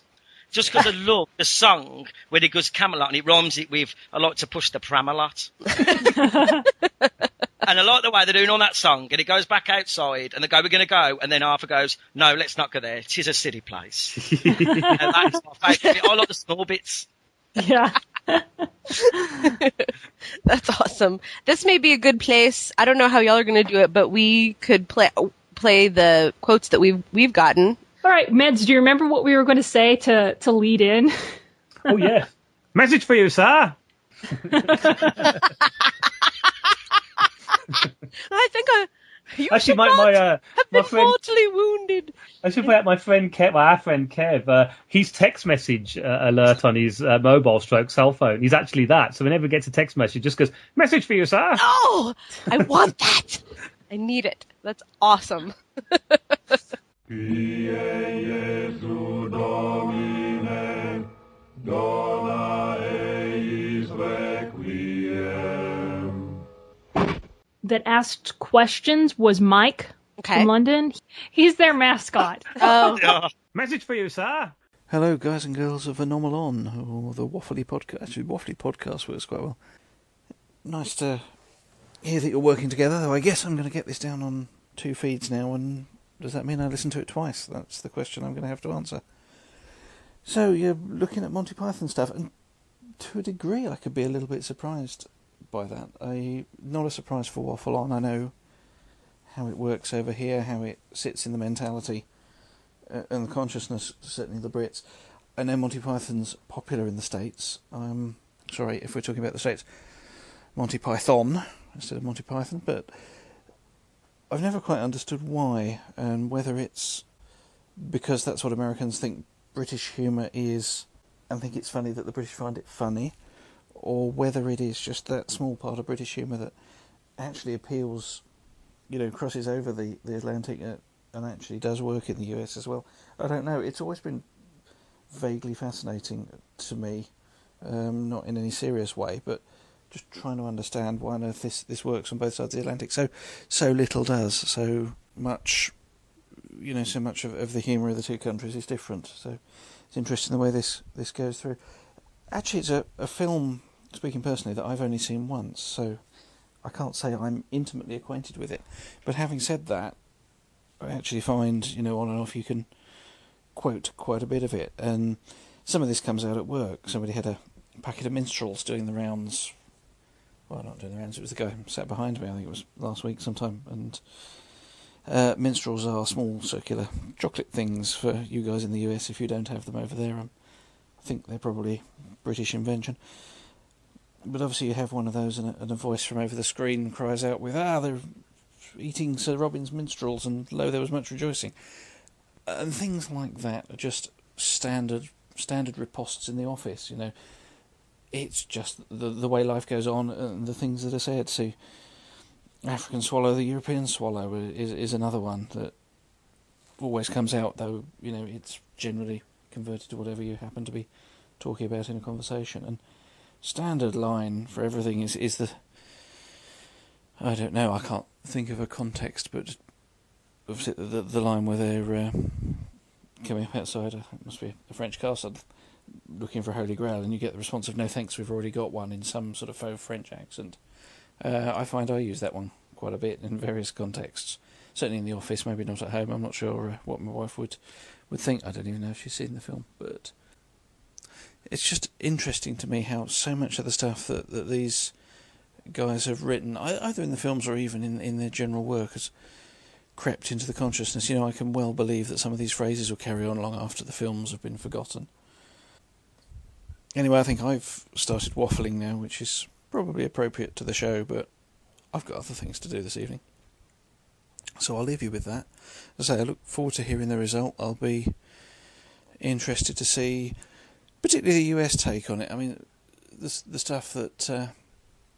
Just because I [LAUGHS] love the song when it goes Camelot and it rhymes it with I like to push the Pramalot. [LAUGHS] and I like the way they're doing on that song. And it goes back outside and they go, we're going to go. And then Arthur goes, no, let's not go there. It is a city place. [LAUGHS] and that is my favourite. I like the small bits. Yeah. [LAUGHS] That's awesome. This may be a good place. I don't know how y'all are going to do it, but we could play play the quotes that we've we've gotten. All right, Meds, do you remember what we were going to say to, to lead in? Oh yeah. [LAUGHS] Message for you, sir. I think I. You Actually, my my uh, have my been friend. mortally wounded. I should put out my friend Kev, well, our friend Kev. Uh, his text message uh, alert on his uh, mobile stroke cell phone. He's actually that. So whenever he gets a text message, just goes message for you, sir. Oh, I want that. I need it. That's awesome. [LAUGHS] That asked questions was Mike Okay. from London. He's their mascot. [LAUGHS] Oh, [LAUGHS] Yeah. Message for you, sir. Hello, guys and girls of a Normal On, or the Waffly podcast. Actually, Waffly podcast works quite well. Nice to hear that you're working together, though I guess I'm going to get this down on two feeds now, and does that mean I listen to it twice? That's the question I'm going to have to answer. So, you're looking at Monty Python stuff, and to a degree I could be a little bit surprised by that. Not a surprise for Waffle On, I know how it works over here, how it sits in the mentality uh, and the consciousness, certainly the Brits. I know Monty Python's popular in the States. Um, sorry, if we're talking about the States, Monty Python instead of Monty Python, but I've never quite understood why, and whether it's because that's what Americans think British humour is, and think it's funny that the British find it funny, or whether it is just that small part of British humour that actually appeals, you know, crosses over the, the Atlantic and actually does work in the US as well. I don't know. It's always been vaguely fascinating to me, um, not in any serious way, but just trying to understand why on earth this, this works on both sides of the Atlantic. So so little does. So much, you know, so much of, of the humour of the two countries is different. So it's interesting the way this, this goes through. Actually, it's a, a film, speaking personally, that I've only seen once, so I can't say I'm intimately acquainted with it. But having said that, I actually find, you know, on and off you can quote quite a bit of it. And some of this comes out at work. Somebody had a packet of minstrels doing the rounds. Well, not doing the rounds, it was the guy who sat behind me, I think it was last week sometime. And uh, minstrels are small circular chocolate things for you guys in the US if you don't have them over there. Um, I think they're probably British invention. But obviously, you have one of those, and a, and a voice from over the screen cries out with, Ah, they're eating Sir Robin's minstrels, and lo, there was much rejoicing. And things like that are just standard standard ripostes in the office. You know, it's just the the way life goes on, and the things that are said. So, African swallow, the European swallow is is another one that always comes out. Though you know, it's generally converted to whatever you happen to be talking about in a conversation. And standard line for everything is is the I don't know. I can't think of a context, but obviously the the line where they're uh, coming up outside, uh, it must be a French castle, looking for a Holy Grail, and you get the response of "No thanks, we've already got one" in some sort of faux French accent. Uh, I find I use that one quite a bit in various contexts. Certainly in the office, maybe not at home. I'm not sure uh, what my wife would would think. I don't even know if she's seen the film, but it's just interesting to me how so much of the stuff that, that these guys have written, either in the films or even in in their general work, has crept into the consciousness. You know, I can well believe that some of these phrases will carry on long after the films have been forgotten. Anyway, I think I've started waffling now, which is probably appropriate to the show, but I've got other things to do this evening. So I'll leave you with that. As I say, I look forward to hearing the result. I'll be interested to see, particularly the US take on it. I mean, the the stuff that uh,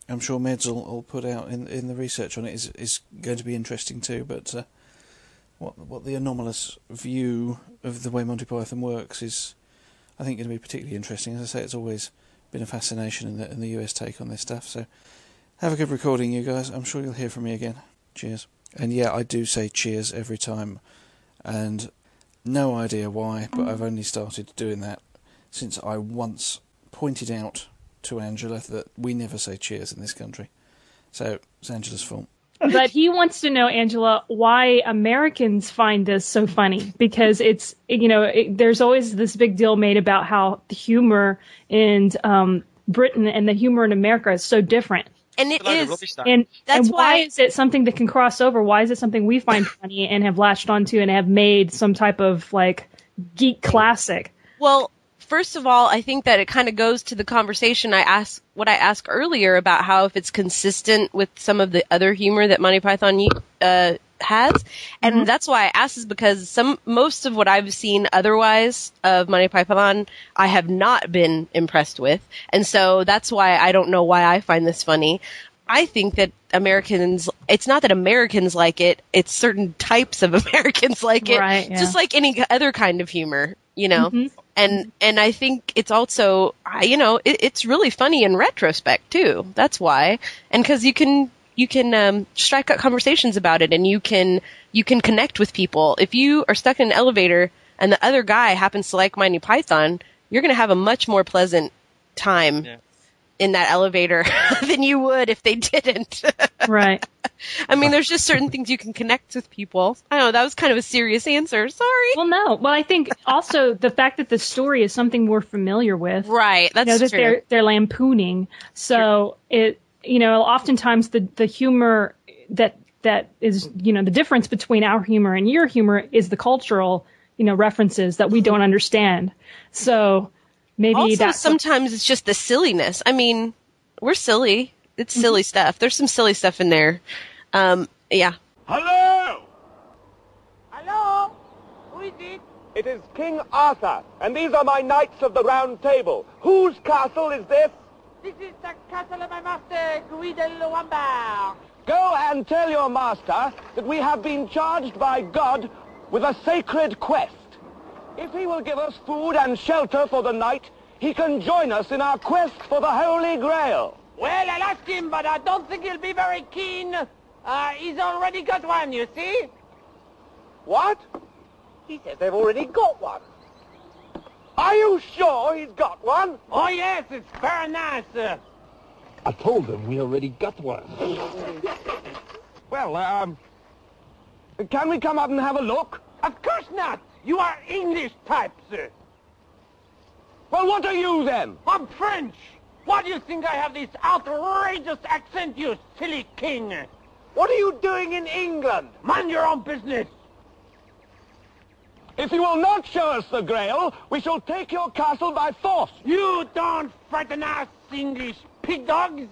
I'm sure Meds will, will put out in in the research on it is is going to be interesting too. But uh, what what the anomalous view of the way Monty Python works is, I think, going to be particularly interesting. As I say, it's always been a fascination in the in the US take on this stuff. So have a good recording, you guys. I'm sure you'll hear from me again. Cheers. And yeah, I do say cheers every time, and no idea why, but I've only started doing that since I once pointed out to Angela that we never say cheers in this country. So it's Angela's fault. but he wants to know, Angela, why Americans find this so funny because it's you know it, there's always this big deal made about how the humor in um, Britain and the humor in America is so different. And it Like a is. rubbish stamp. And, That's and why, why- is it something that can cross over? Why is it something we find [LAUGHS] funny and have latched onto and have made some type of like geek classic? Well, first of all, I think that it kind of goes to the conversation I asked, what I asked earlier about how if it's consistent with some of the other humor that Monty Python uh, has, and that's why I asked is because some most of what I've seen otherwise of Monty Python, I have not been impressed with, and so that's why I don't know why I find this funny. I think that Americans, it's not that Americans like it, it's certain types of [LAUGHS] Americans like it. Right, yeah. Just like any other kind of humor, you know? And, and I think it's also, you know, it, it's really funny in retrospect too. That's why. And cause you can, you can, um, strike up conversations about it and you can, you can connect with people. If you are stuck in an elevator and the other guy happens to like Monty Python, you're going to have a much more pleasant time Yeah. In that elevator [LAUGHS] than you would if they didn't. [LAUGHS] Right. I mean, there's just certain things you can connect with people. I know. That was kind of a serious answer. Sorry. Well, no. Well, I think also the fact that the story is something we're familiar with. right. That's you know, that true. they're they're lampooning. So it you know, oftentimes the the humor that that is you know the difference between our humor and your humor is the cultural you know references that we don't mm-hmm. understand. So maybe also, that's sometimes it's just the silliness. I mean, we're silly. It's mm-hmm. silly stuff. There's some silly stuff in there. Um, yeah. Hello. Hello. Who is it? It is King Arthur, and these are my knights of the Round Table. Whose castle is this? This is the castle of my master, Guido Go and tell your master that we have been charged by God with a sacred quest. If he will give us food and shelter for the night, he can join us in our quest for the Holy Grail. Well, I'll ask him, but I don't think he'll be very keen. Uh, he's already got one, you see? What? He says they've already got one. Are you sure he's got one? Oh, yes, it's very nice. sir. I told them we already got one. well, um, can we come up and have a look? of course not. You are English types. Uh. Well, what are you then? I'm French. Why do you think I have this outrageous accent, you silly king? What are you doing in England? Mind your own business. If you will not show us the Grail, we shall take your castle by force. You don't frighten us, English pig dogs.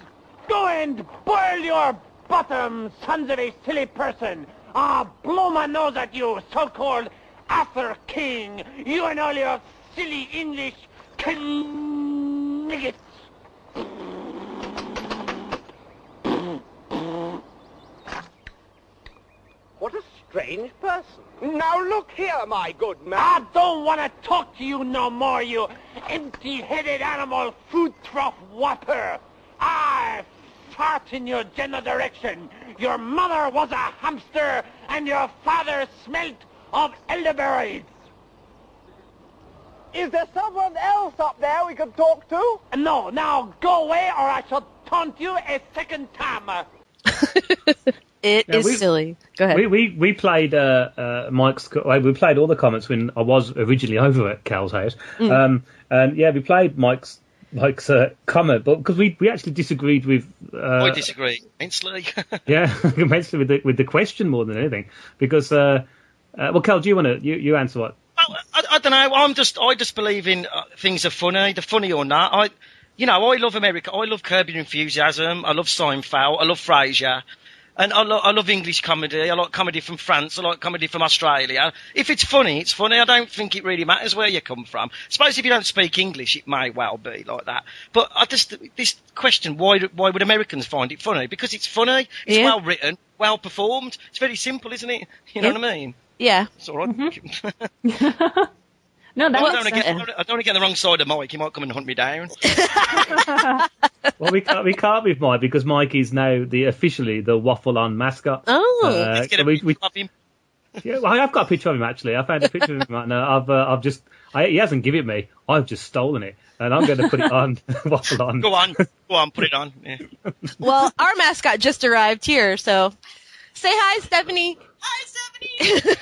Go and boil your bottom, sons of a silly person. Ah, blow my nose at you, so-called Arthur King. You and all your silly English kniggets. What a strange person. Now look here, my good man. I don't want to talk to you no more, you empty-headed animal food trough whopper. I fart in your general direction. Your mother was a hamster, and your father smelt of elderberries. Is there someone else up there we can talk to? No, now go away, or I shall taunt you a second time. [LAUGHS] It Yeah, is we- silly. Go ahead. We we we played uh, uh, Mike's. co- uh, We played all the comments when I was originally over at Cal's house, Mm. um, and yeah, we played Mike's Mike's uh, comment, but because we we actually disagreed with. Uh, I disagree. Ainsley. [LAUGHS] Yeah, [LAUGHS] immensely with the with the question more than anything, because. Uh, well, Cal, do you want to you, you answer what? I, I don't know. I'm just, I just believe in uh, things are funny. They're funny or not. I, you know, I love America. I love Curb Enthusiasm. I love Seinfeld. I love Frasier. And I, lo- I love English comedy. I like comedy from France. I like comedy from Australia. If it's funny, it's funny. I don't think it really matters where you come from. I suppose if you don't speak English, it may well be like that. But I just, this question, why, why would Americans find it funny? Because it's funny. It's Yeah. well written, well performed. It's very simple, isn't it? You know Yeah. what I mean? yeah. It's all right. Mm-hmm. [LAUGHS] [LAUGHS] No, that I don't, want to get, I don't- I don't want to get on the wrong side of Mike. He might come and hunt me down. [LAUGHS] Well, we can't we can't with Mike because Mike is now the officially the waffle on mascot. Oh. Uh, Let's get a we, picture we, him. yeah, well, I've got a picture of him actually. I found a picture of him right now. I've uh, I've just I, he hasn't given it me. I've just stolen it, and I'm going to put it on [LAUGHS] waffle on. Go on, go on, put it on. Yeah. [LAUGHS] Well, our mascot just arrived here, so say hi, Stephanie. Hi, Stephanie.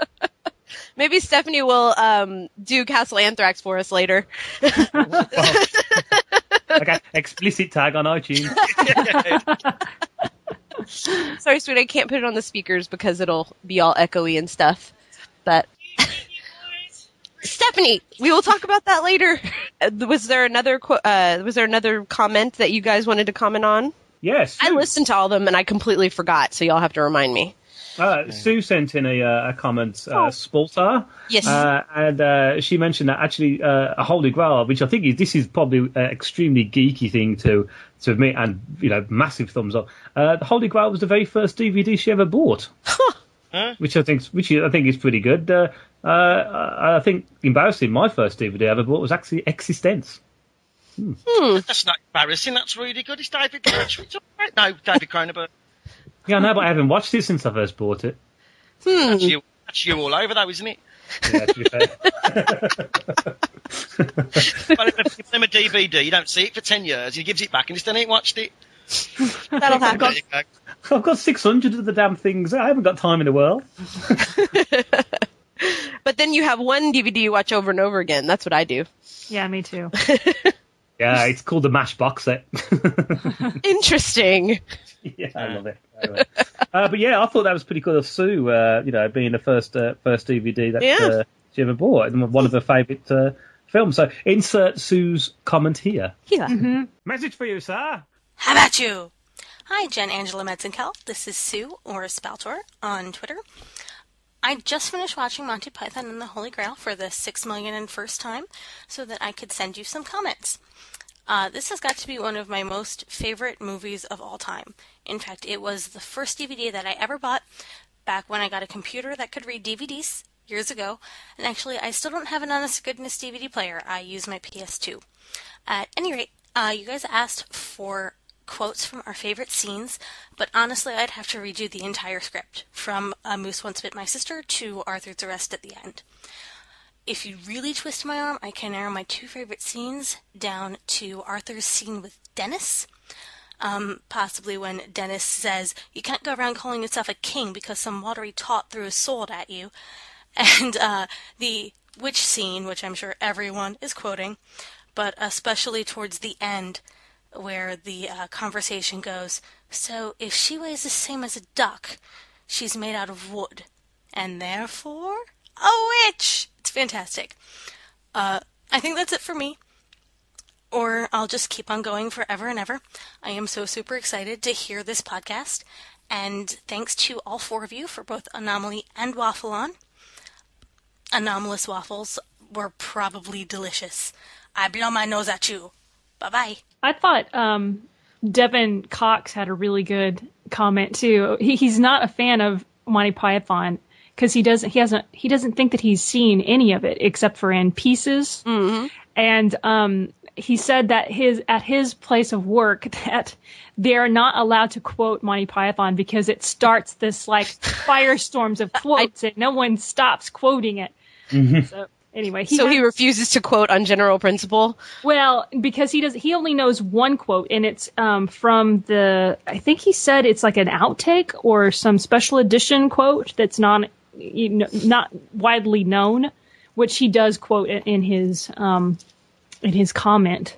[LAUGHS] Maybe Stephanie will um, do Castle Anthrax for us later. [LAUGHS] okay, explicit tag on iTunes. [LAUGHS] Sorry, sweet, I can't put it on the speakers because it'll be all echoey and stuff. But [LAUGHS] Stephanie, we will talk about that later. Uh, Was there another uh, was there another comment that you guys wanted to comment on? Yes, I listened to all of them and I completely forgot, so y'all have to remind me. Uh, Sue sent in a, uh, a comment, uh, Spaltar. Yes. Uh, and uh, she mentioned that actually uh, a Holy Grail, which I think is, this is probably an extremely geeky thing to to admit, and you know, massive thumbs up. Uh, the Holy Grail was the very first DVD she ever bought, Huh? which I think which I think is pretty good. Uh, uh, I think embarrassing. My first DVD I ever bought was actually eXistenZ. That's not embarrassing. That's really good. It's David Lynch. It's all right. No, David Cronenberg. Yeah, I know, but I haven't watched it since I first bought it. Hmm. That's you. That's you all over, though, isn't it? Yeah, to be fair. [LAUGHS] [LAUGHS] Well, if you give him a DVD, you don't see it for ten years. He gives it back, and he still ain't watched it. That'll happen. There you go. I've got 600 of the damn things. I haven't got time in the world. [LAUGHS] But then you have one DVD you watch over and over again. That's what I do. Yeah, me too. Yeah, it's called the Mash box set. [LAUGHS] Interesting. yeah, I love it. [LAUGHS] I love it. uh, but yeah, I thought that was pretty cool of Sue. Uh, you know, being the first uh, first DVD that Yeah. uh, she ever bought, and one of her favourite uh, films. So insert Sue's comment here. Yeah. Message for you, sir. How about you? Hi, Jen Angela Meds and Kel. This is Sue, or Spaltor, on Twitter. I just finished watching Monty Python and the Holy Grail for the six million and first time so that I could send you some comments. Uh, this has got to be one of my most favorite movies of all time. In fact, it was the first DVD that I ever bought back when I got a computer that could read DVDs years ago. And actually, I still don't have an honest goodness DVD player. I use my PS2. At any rate, uh, you guys asked for quotes from our favorite scenes, but honestly, I'd have to read you the entire script from A Moose Once Bit My Sister to Arthur's Arrest at the end. If you really twist my arm, I can narrow my two favorite scenes down to Arthur's scene with Dennis. Um, possibly when Dennis says, You can't go around calling yourself a king because some watery tot threw a sword at you. [LAUGHS] And uh, the witch scene, which I'm sure everyone is quoting, but especially towards the end, where the uh, conversation goes, So if she weighs the same as a duck, she's made out of wood, and therefore a witch! It's fantastic. Uh, I think that's it for me. Or I'll just keep on going forever and ever. I am so super excited to hear this podcast. And thanks to all four of you for both Anomaly and Waffle On. Anomalous waffles were probably delicious. I blow my nose at you. Bye bye. I thought um, Devin Cox had a really good comment too. He, he's not a fan of Monty Python because he doesn't he hasn't he doesn't think that he's seen any of it except for in pieces. Mm-hmm. And um, he said that his at his place of work [LAUGHS] that they're not allowed to quote Monty Python because it starts this like [LAUGHS] firestorms of quotes and no one stops quoting it. So anyway, he so has- he refuses to quote on general principle. well, because he does, he only knows one quote, and it's um, from the. I think he said it's like an outtake or some special edition quote that's not you know, not widely known, which he does quote in, in his um, in his comment.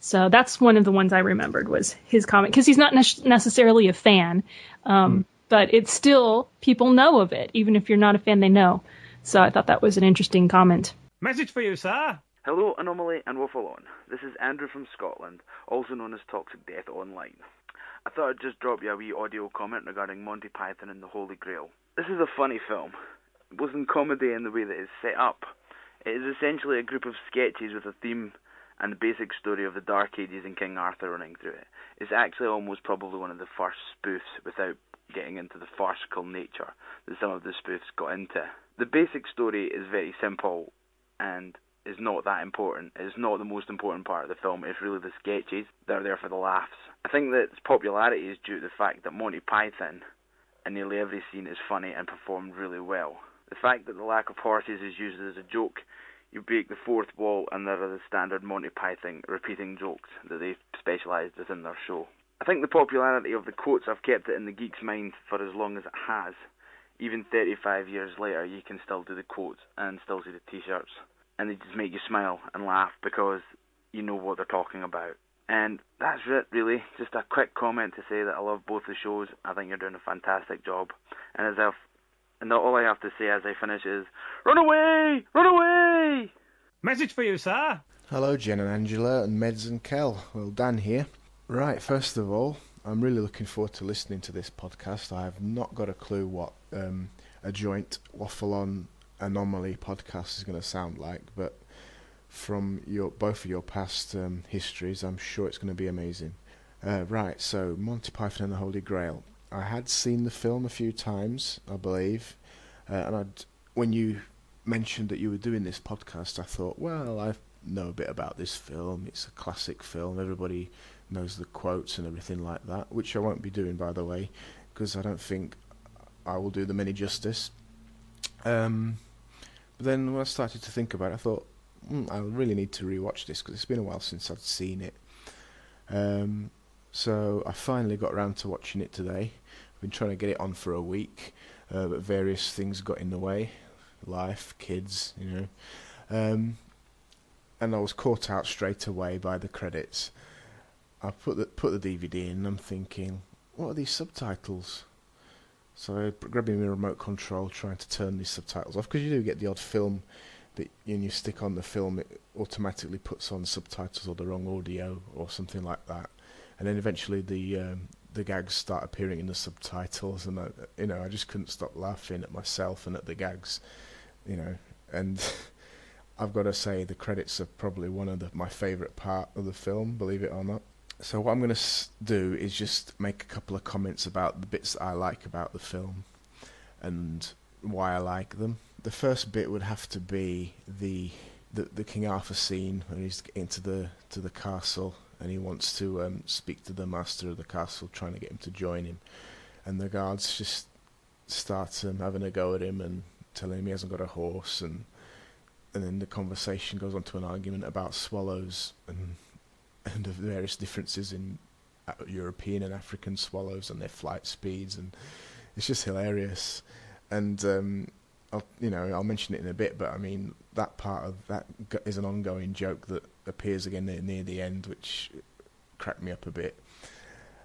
So that's one of the ones I remembered was his comment because he's not ne- necessarily a fan, um, but it's still people know of it. Even if you're not a fan, they know. So I thought that was an interesting comment. Message for you, sir. Hello, Anomaly and Waffle On. This is Andrew from Scotland, also known as Toxic Death Online. I thought I'd just drop you a wee audio comment regarding Monty Python and the Holy Grail. This is a funny film, It wasn't comedy in the way that it's set up. It is essentially a group of sketches with a theme and the basic story of the Dark Ages and King Arthur running through it. It's actually almost probably one of the first spoofs without getting into the farcical nature that some of the spoofs got into. The basic story is very simple and is not that important. It's not the most important part of the film. It's really the sketches that are there for the laughs. I think that its popularity is due to the fact that Monty Python in nearly every scene is funny and performed really well. The fact that the lack of horses is used as a joke, you break the fourth wall and there are the standard Monty Python repeating jokes that they've specialised within their show. I think the popularity of the quotes have kept it in the geek's mind for as long as it has. Even 35 years later, you can still do the quotes and still see the t-shirts. And they just make you smile and laugh because you know what they're talking about. And that's it, really. Just a quick comment to say that I love both the shows. I think you're doing a fantastic job. And as I've, and all I have to say as I finish is, run away, run away. Message for you, sir. Hello, Jen and Angela, and Meds and Kel. Well, Dan here. Right, first of all, I'm really looking forward to listening to this podcast. I have not got a clue what um, a joint waffle on anomaly podcast is going to sound like, but from your both of your past um, histories, I'm sure it's going to be amazing. Uh, right, so Monty Python and the Holy Grail. I had seen the film a few times, I believe, uh, and I'd, when you mentioned that you were doing this podcast, I thought, well, I know a bit about this film. It's a classic film. Everybody knows the quotes and everything like that, which I won't be doing, by the way, because I don't think I will do them any justice. Um, but then when I started to think about it, I thought, mm, I really need to rewatch this because it's been a while since I've seen it. Um, so I finally got around to watching it today. I've been trying to get it on for a week, uh, but various things got in the way, life, kids, you know. Um, and I was caught out straight away by the credits. I put the put the DVD in, and I'm thinking, what are these subtitles? So I grabbing my remote control, trying to turn these subtitles off because you do get the odd film that when you stick on the film, it automatically puts on subtitles or the wrong audio or something like that. And then eventually the um, the gags start appearing in the subtitles, and I, you know I just couldn't stop laughing at myself and at the gags, you know. And [LAUGHS] I've got to say the credits are probably one of the, my favourite part of the film, believe it or not. So what I'm going to do is just make a couple of comments about the bits that I like about the film and why I like them. The first bit would have to be the the, the King Arthur scene when he's into the to the castle and he wants to um, speak to the master of the castle, trying to get him to join him, and the guards just start um, having a go at him and telling him he hasn't got a horse, and and then the conversation goes on to an argument about swallows and and of the various differences in uh, European and African swallows and their flight speeds, and it's just hilarious. And um, I'll, you know, I'll mention it in a bit, but I mean that part of that is an ongoing joke that appears again near, near the end, which cracked me up a bit.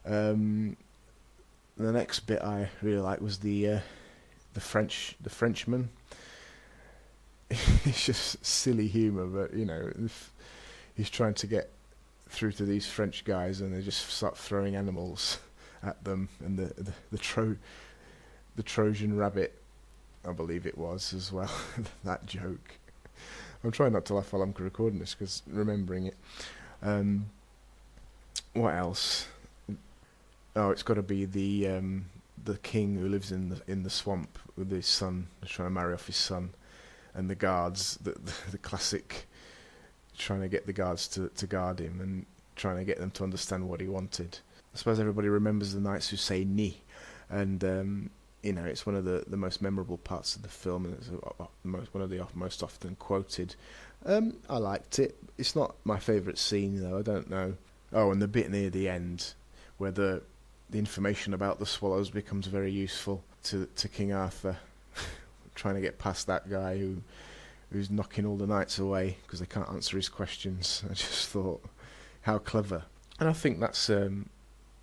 Um, the next bit I really liked was the uh, the French the Frenchman. [LAUGHS] it's just silly humour, but you know, he's trying to get through to these French guys, and they just start throwing animals [LAUGHS] at them, and the the, the Tro the Trojan rabbit I believe it was as well. [LAUGHS] that joke. I'm trying not to laugh while I'm recording this because remembering it. Um, what else? Oh, it's got to be the um, the king who lives in the in the swamp with his son, trying to marry off his son, and the guards, the the, [LAUGHS] the classic, trying to get the guards to to guard him and trying to get them to understand what he wanted. I suppose everybody remembers the knights who say "ni," and um, you know, it's one of the, the most memorable parts of the film, and it's a, a, most, one of the most often quoted. Um, I liked it. It's not my favourite scene, though. I don't know. Oh, and the bit near the end where the the information about the swallows becomes very useful to to King Arthur, [LAUGHS] trying to get past that guy who who's knocking all the knights away because they can't answer his questions. [LAUGHS] I just thought how clever, and I think that's um,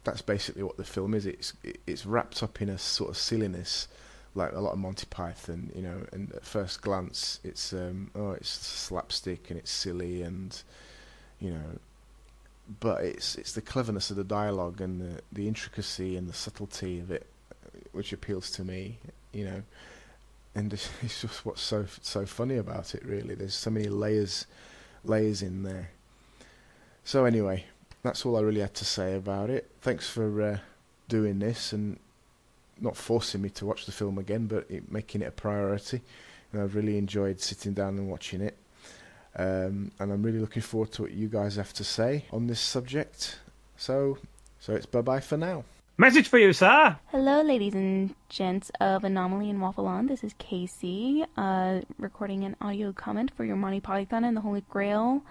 that's basically what the film is. It's it's wrapped up in a sort of silliness, like a lot of Monty Python, you know. And at first glance, it's um, oh, it's slapstick and it's silly and you know, but it's it's the cleverness of the dialogue and the the intricacy and the subtlety of it, which appeals to me, you know. And [LAUGHS] it's, just what's so so funny about it. Really, there's so many layers layers in there. So anyway, that's all I really had to say about it. Thanks for uh, doing this and not forcing me to watch the film again, but it, making it a priority. And I've really enjoyed sitting down and watching it. Um, and I'm really looking forward to what you guys have to say on this subject. So, so it's bye bye for now. Message for you, sir. Hello, ladies and gents of Anomaly and Waffle On. This is Casey, uh, recording an audio comment for your Monty Python and the Holy Grail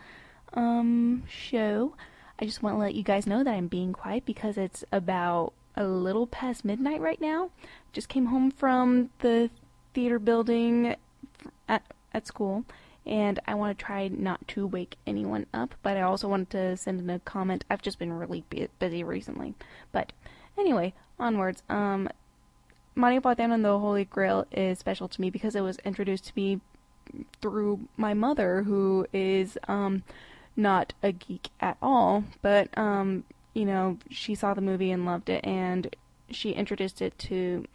um, show. I just want to let you guys know that I'm being quiet because it's about a little past midnight right now. Just came home from the theater building at, at school, and I want to try not to wake anyone up, but I also wanted to send in a comment. I've just been really busy recently. But anyway, onwards. Um, Monty Python and the Holy Grail is special to me because it was introduced to me through my mother, who is um, not a geek at all, but um, you know, she saw the movie and loved it, and she introduced it to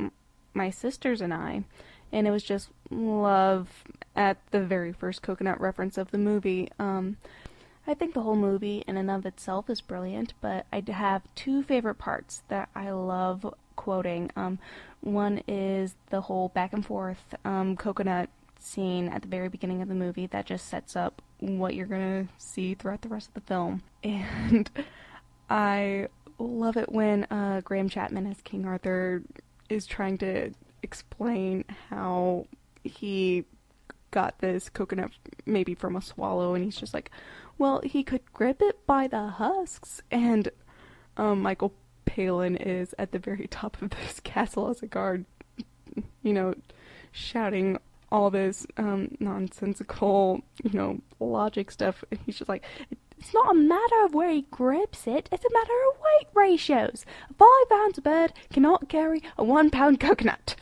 my sisters and I, and it was just love at the very first coconut reference of the movie. Um, I think the whole movie in and of itself is brilliant, but I have two favorite parts that I love quoting. Um, one is the whole back and forth um, coconut scene at the very beginning of the movie that just sets up what you're gonna see throughout the rest of the film. [LAUGHS] And I love it when uh, Graham Chapman as King Arthur is trying to explain how he got this coconut maybe from a swallow, and he's just like, well, he could grip it by the husks. And um, Michael Palin is at the very [LAUGHS] top of this castle as a guard, you know, shouting all this um, nonsensical, you know, logic stuff. And he's just like, it's not a matter of where he grips it, it's a matter of weight ratios. A five ounce bird cannot carry a one pound coconut.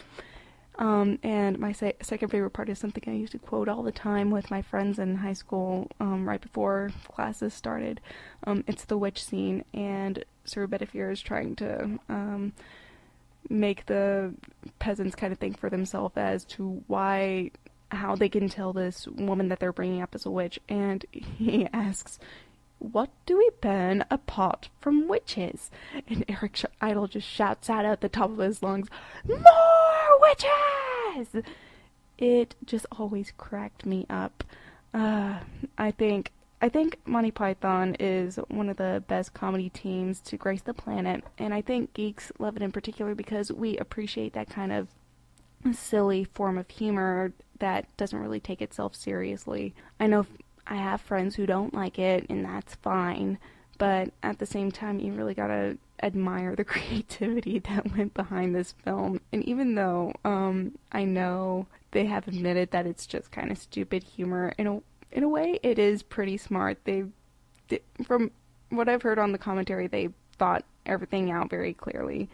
Um, and my se- second favorite part is something I used to quote all the time with my friends in high school um, right before classes started. Um, it's the witch scene, and Sir Bedivere is trying to um, make the peasants kind of think for themselves as to why, how they can tell this woman that they're bringing up as a witch. And [LAUGHS] he asks, what do we burn apart from witches? And Eric Idle just shouts out at the top of his lungs, More witches! It just always cracked me up. Uh, I think I think Monty Python is one of the best comedy teams to grace the planet, and I think geeks love it in particular because we appreciate that kind of silly form of humor that doesn't really take itself seriously. I know I have friends who don't like it, and that's fine. But at the same time, you really gotta admire the [LAUGHS] creativity that went behind this film. And even though um, I know they have admitted that it's just kind of stupid humor, in a in a way, it is pretty smart. They, they from what I've heard on the commentary, they thought everything out very clearly.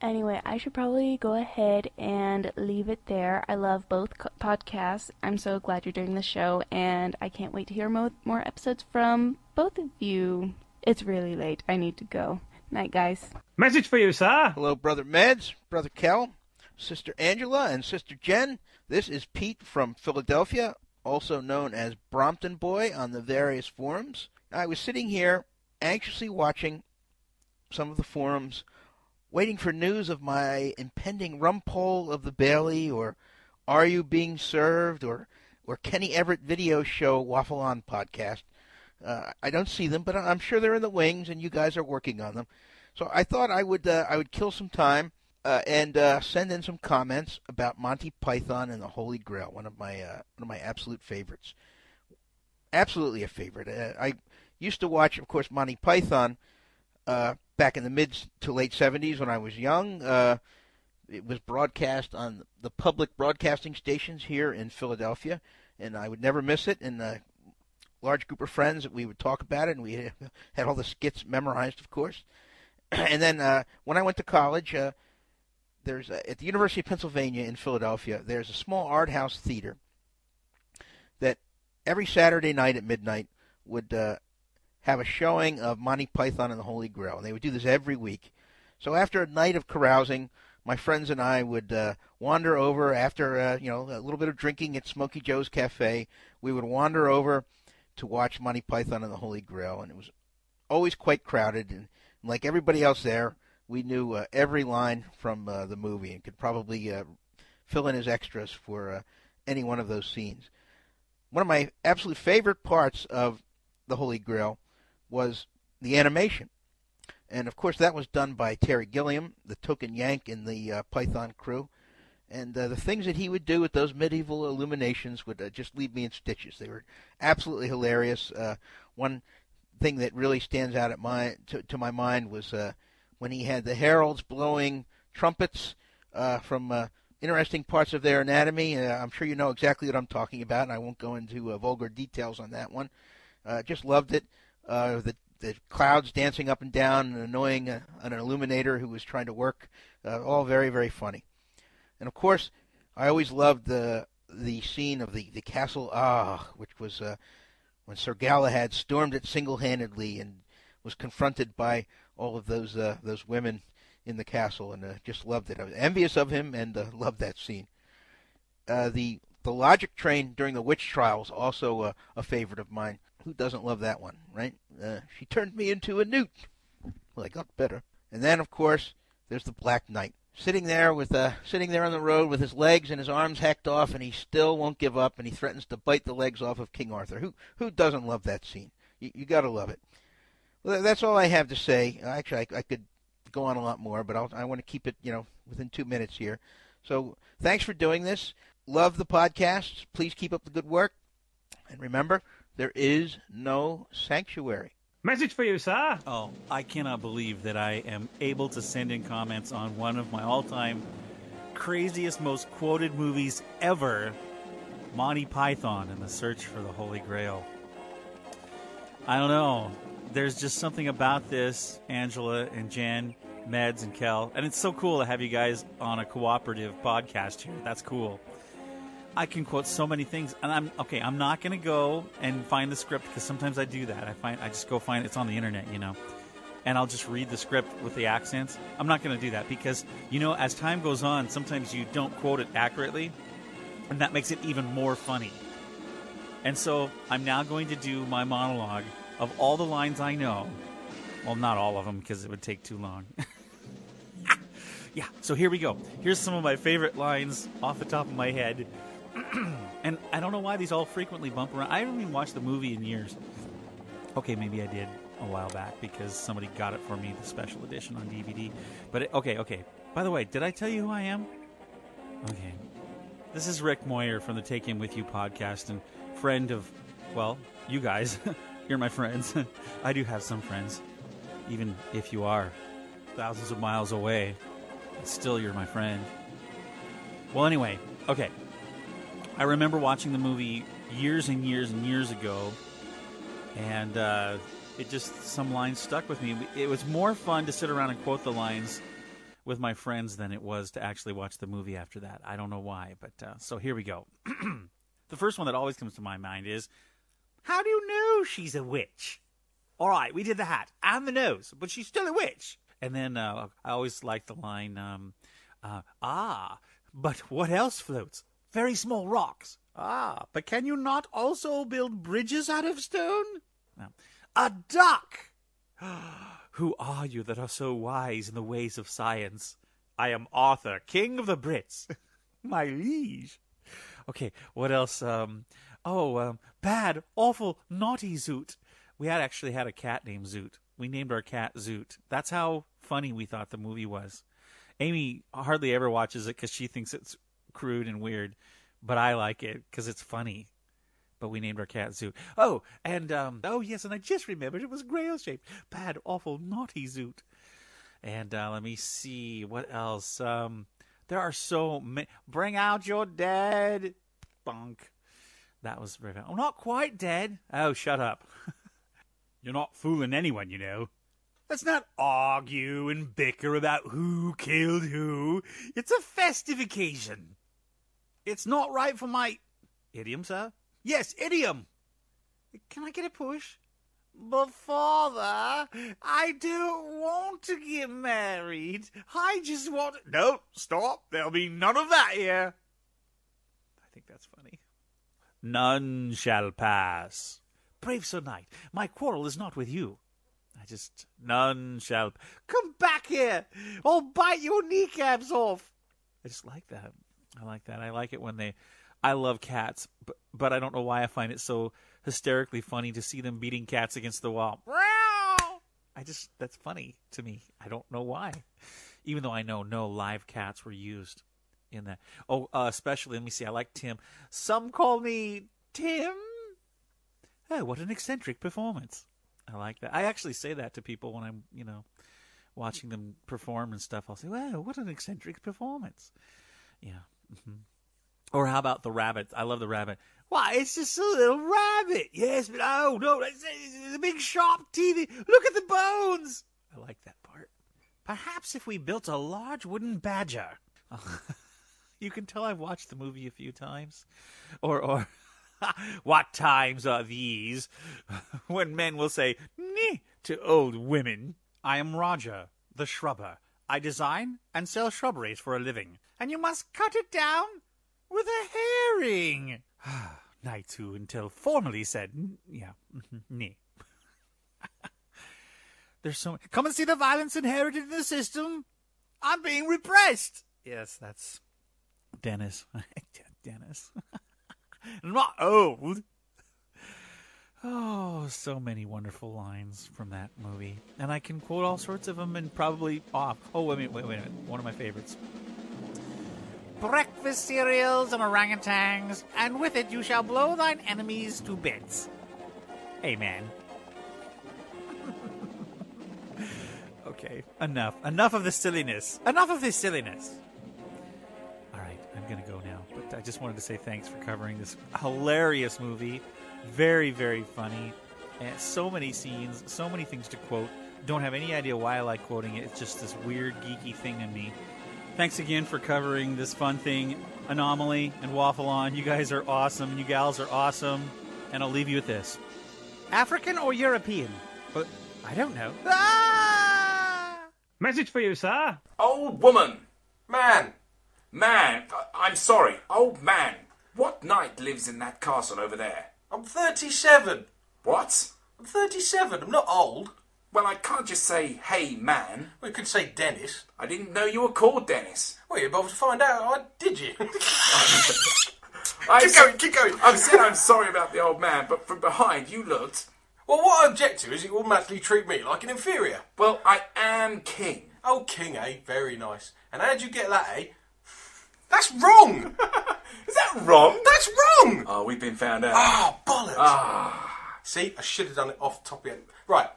Anyway, I should probably go ahead and leave it there. I love both co- podcasts. I'm so glad you're doing the show, and I can't wait to hear mo- more episodes from both of you. It's really late. I need to go. Night, guys. Message for you, sir. Hello, Brother Meds, Brother Kel, Sister Angela, and Sister Jen. This is Pete from Philadelphia, also known as Brompton Boy on the various forums. I was sitting here anxiously watching some of the forums, waiting for news of my impending rumpole of the Bailey, or Are You Being Served, or, or Kenny Everett video show Waffle On podcast. Uh, I don't see them, but I'm sure they're in the wings, and you guys are working on them. So I thought I would uh, I would kill some time uh, and uh, send in some comments about Monty Python and the Holy Grail, one of my uh, one of my absolute favorites. Absolutely a favorite. Uh, I used to watch, of course, Monty Python uh, back in the mid to late '70s when I was young. Uh, it was broadcast on the public broadcasting stations here in Philadelphia, and I would never miss it. And a large group of friends, we would talk about it, and we [LAUGHS] had all the skits memorized, of course. [CLEARS THROAT] and then uh, when I went to college, uh, there's a, at the University of Pennsylvania in Philadelphia, there's a small art house theater that every Saturday night at midnight would uh, have a showing of Monty Python and the Holy Grail, and they would do this every week. So after a night of carousing, my friends and I would uh, wander over after uh, you know a little bit of drinking at Smoky Joe's Cafe. We would wander over to watch Monty Python and the Holy Grail, and it was always quite crowded. And like everybody else there, we knew uh, every line from uh, the movie and could probably uh, fill in as extras for uh, any one of those scenes. One of my absolute favorite parts of the Holy Grail was the animation. And of course, that was done by Terry Gilliam, the token Yank in the uh, Python crew. And uh, the things that he would do with those medieval illuminations would uh, just leave me in stitches. They were absolutely hilarious. Uh, one thing that really stands out at my to, to my mind was uh, when he had the heralds blowing trumpets uh, from interesting parts of their anatomy. I'm sure you know exactly what I'm talking about, and I won't go into vulgar details on that one. Just loved it. Uh, the the clouds dancing up and down and annoying uh, an illuminator who was trying to work. Uh, all very very funny. And of course, I always loved the the scene of the the castle Ah, which was uh, when Sir Galahad stormed it single-handedly and was confronted by all of those uh, those women in the castle, and uh, just loved it. I was envious of him and uh, [LAUGHS] loved that scene. Uh, the the logic train during the witch trials also uh, a favorite of mine. Who doesn't love that one, right? Uh, she turned me into a newt. Well, I got better. And then, of course, there's the Black Knight sitting there with uh, sitting there on the road with his legs and his arms hacked off, and he still won't give up, and he threatens to bite the legs off of King Arthur. Who who doesn't love that scene? You, you got to love it. Well, that's all I have to say. Actually, I, I could go on a lot more, but I'll, I want to keep it, you know, within two minutes here. So thanks for doing this. Love the podcast. Please keep up the good work. And remember, there is no sanctuary. Message for you, sir. Oh, I cannot believe that I am able to send in comments on one of my all time craziest, most quoted movies ever Monty Python and the Search for the Holy Grail. I don't know. There's just something about this, Angela and Jen, Meds and Kel, and it's so cool to have you guys on a cooperative podcast here. That's cool. I can quote so many things, and I'm okay. I'm not to go and find the script because sometimes I do that. I find I just go find it's on the internet, you know, and I'll just read the script with the accents. I'm not to do that because you know, as time goes on, sometimes you don't quote it accurately, and that makes it even more funny. And so I'm now going to do my monologue of all the lines I know. Well, not all of them because it would take too long. [LAUGHS] yeah, so here we go. Here's some of my favorite lines off the top of my head. [CLEARS THROAT] and I don't know why these all frequently bump around. I haven't even watched the movie in years. Okay, maybe I did a while back because somebody got it for me, the special edition on DVD. But it, okay, okay. By the way, did I tell you who I am? Okay. This is Rick Moyer from the Take Him With You podcast and friend of, well, you guys. [LAUGHS] You're my friends. [LAUGHS] I do have some friends. Even if you are thousands of miles away, still you're my friend. Well, anyway, okay. I remember watching the movie years and years and years ago, and uh, it just some lines stuck with me. It was more fun to sit around and quote the lines with my friends than it was to actually watch the movie after that. I don't know why, but uh, so here we go. [CLEARS THROAT] the first one that always comes to my mind is, "How do you know she's a witch?" All right, we did the hat and the nose, but she's still a witch. And then uh, I always like the line, um, uh, "Ah, but what else floats?" Very small rocks. Ah, but can you not also build bridges out of stone? No. A duck! [GASPS] Who are you that are so wise in the ways of science? I am Arthur, king of the Brits. [LAUGHS] My liege. Okay, what else? Um, oh, um, bad, awful, naughty Zoot. We had actually had a cat named Zoot. We named our cat Zoot. That's how funny we thought the movie was. Amy hardly ever watches it because she thinks it's crude and weird, but I like it because it's funny. But we named our cat Zoot. Oh, and um, oh yes, and I just remembered it was grail shaped. Bad, awful, naughty Zoot. And uh, let me see what else. Um, there are so many. Bring out your dead. Bonk. That was very. I'm not quite dead. Oh, shut up. [LAUGHS] You're not fooling anyone, you know. Let's not argue and bicker about who killed who. It's a festive occasion. It's not right for my idiom, sir. Yes, idiom. Can I get a push? But father, I don't want to get married. I just want. No, stop. There'll be none of that here. I think that's funny. None shall pass. Brave Sir Knight, my quarrel is not with you. I just. None shall. Come back here! I'll bite your kneecaps off! I just like that. I like that. I like it when they. I love cats, but but I don't know why I find it so hysterically funny to see them beating cats against the wall. I just that's funny to me. I don't know why, even though I know no live cats were used in that. Oh, uh, especially let me see. I like Tim. Some call me Tim. Oh, what an eccentric performance! I like that. I actually say that to people when I'm, you know, watching them perform and stuff. I'll say, "Wow, what an eccentric performance!" Yeah. Mm-hmm. Or how about the rabbit? I love the rabbit. Why, it's just a little rabbit. Yes, but oh no, it's, it's a big sharp teeth. Look at the bones. I like that part. Perhaps if we built a large wooden badger. [LAUGHS] you can tell I've watched the movie a few times. Or, or, [LAUGHS] what times are these [LAUGHS] when men will say "Ni" to old women? I am Roger, the shrubber. I design and sell shrubberies for a living, and you must cut it down with a herring. [SIGHS] Knights who until formerly said, yeah, mhm, Ni. [LAUGHS] There's so Come and see the violence inherited in the system. I'm being repressed. Yes, that's Dennis. [LAUGHS] Dennis. I'm [LAUGHS] not old. Oh, so many wonderful lines from that movie. And I can quote all sorts of them and probably off. Oh, wait a minute, wait, wait a minute. One of my favorites. Breakfast cereals and orangutans, and with it you shall blow thine enemies to bits. Amen. [LAUGHS] okay, enough. Enough of the silliness. Enough of this silliness. All right, I'm going to go now. But I just wanted to say thanks for covering this hilarious movie. Very, very funny. And so many scenes, so many things to quote. don't have any idea why I like quoting it. It's just this weird geeky thing in me. Thanks again for covering this fun thing, Anomaly and Waffle On. You guys are awesome. You gals are awesome. And I'll leave you with this: African or European? But I don't know. Ah! Message for you, sir. Old woman. Man. Man. I- I'm sorry. Old man. What knight lives in that castle over there? I'm 37. What? I'm 37. I'm not old. Well, I can't just say, hey, man. We could say Dennis. I didn't know you were called Dennis. Well, you bothered to find out, I- did you? [LAUGHS] I keep going, keep going. I've said I'm sorry about the old man, but from behind you looked. Well, what I object to is you automatically treat me like an inferior. Well, I am king. Oh, king, eh? Very nice. And how'd you get that, eh? That's wrong! [LAUGHS] Is that wrong? That's wrong! Oh, we've been found out. Oh, bollocks! Ah. See, I should have done it off the top of head. Right,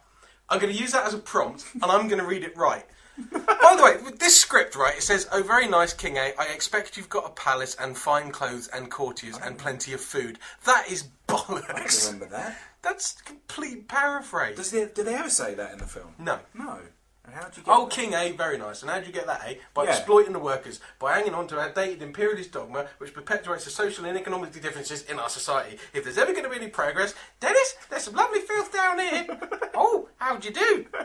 I'm going to use that as a prompt, and I'm going to read it right. [LAUGHS] By the way, with this script, right, it says, Oh, very nice, King A. I expect you've got a palace and fine clothes and courtiers and plenty of food. That is bollocks. I remember that. That's complete paraphrase. Does they, did they ever say that in the film? No. No. And how'd you get Oh, that? King A, very nice. And how'd you get that, A? By Yeah. exploiting the workers, by hanging on to outdated imperialist dogma which perpetuates the social and economic differences in our society. If there's ever going to be any progress, Dennis, there's some lovely filth down here. [LAUGHS] oh, how'd you do? [LAUGHS]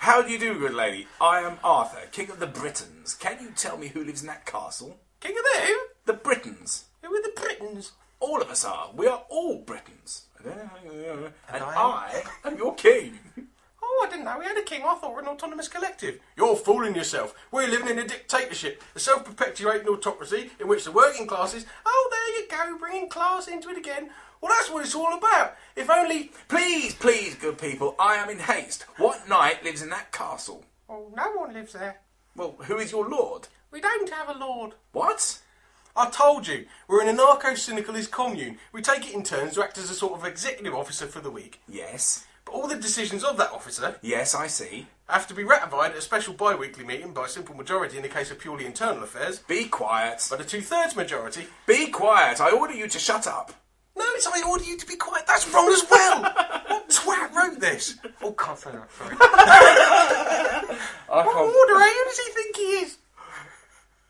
How do you do, good lady? I am Arthur, King of the Britons. Can you tell me who lives in that castle? King of the who? The Britons. Who are the Britons? All of us are. We are all Britons. And, I I am your king. [LAUGHS] Oh, I didn't know we had a king. I thought we were an autonomous collective. You're fooling yourself. We're living in a dictatorship, a self-perpetuating autocracy in which the working classes. Oh, there you go, bringing class into it again. Well, that's what it's all about. If only. Please, please, good people, I am in haste. What knight lives in that castle? Oh, no one lives there. Well, who is your lord? We don't have a lord. What? I told you, we're in an anarcho-syndicalist commune. We take it in turns to act as a sort of executive officer for the week. Yes. But all the decisions of that officer Yes, I see. have to be ratified at a special bi-weekly meeting by a simple majority in the case of purely internal affairs, Be quiet. but a two-thirds majority. Be quiet. I order you to shut up. No, it's I order you to be quiet. That's wrong as well. what twat wrote this? Oh, [LAUGHS] can't say that. Sorry. I what can't- order? eh? Who does he think he is?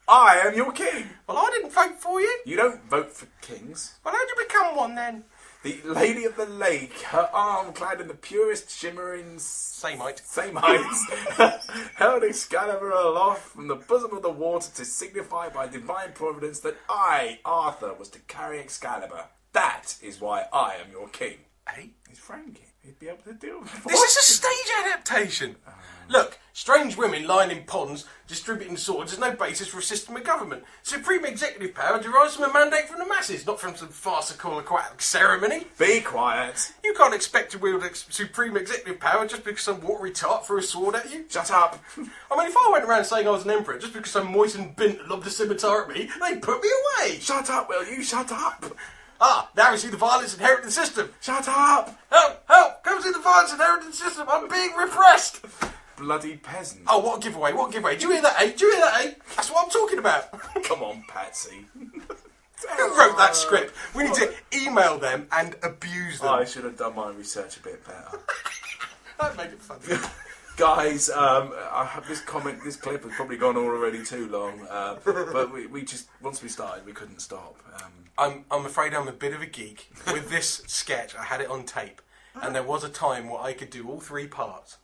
I am your king. Well, I didn't vote for you. You don't vote for kings. Well, how'd you become one then? The Lady of the Lake, her arm clad in the purest shimmering Samite. Samites, [LAUGHS] held Excalibur aloft from the bosom of the water to signify by divine providence that I, Arthur, was to carry Excalibur. That is why I am your king. Eh? He's Frankie. He'd be able to with This is a stage adaptation. Look, strange women lying in ponds distributing swords is no basis for a system of government. Supreme executive power derives from a mandate from the masses, not from some farcical aquatic ceremony. Be quiet. You can't expect to wield ex- supreme executive power just because some watery tart threw a sword at you. Shut up. [LAUGHS] I mean, if I went around saying I was an emperor just because some moistened bint lobbed a scimitar at me, they'd put me away. Shut up, will you? Shut up. Ah, now we see the violence inherent in the system. Shut up. Help! Help! Come see the violence inherent in the system. I'm being repressed. Bloody peasant. Oh, what a giveaway! What a giveaway! Do you hear that, eh? Do you hear that, eh? That's what I'm talking about. [LAUGHS] Come on, Patsy. Who wrote that script? We need to email them and abuse them. I should have done my research a bit better. [LAUGHS] That made it fun. [LAUGHS] Guys, um, I have this comment, this clip has probably gone on already too long, uh, but we, we just, once we started, we couldn't stop. Um, I'm, I'm afraid I'm a bit of a geek. With this sketch, I had it on tape, and there was a time where I could do all three parts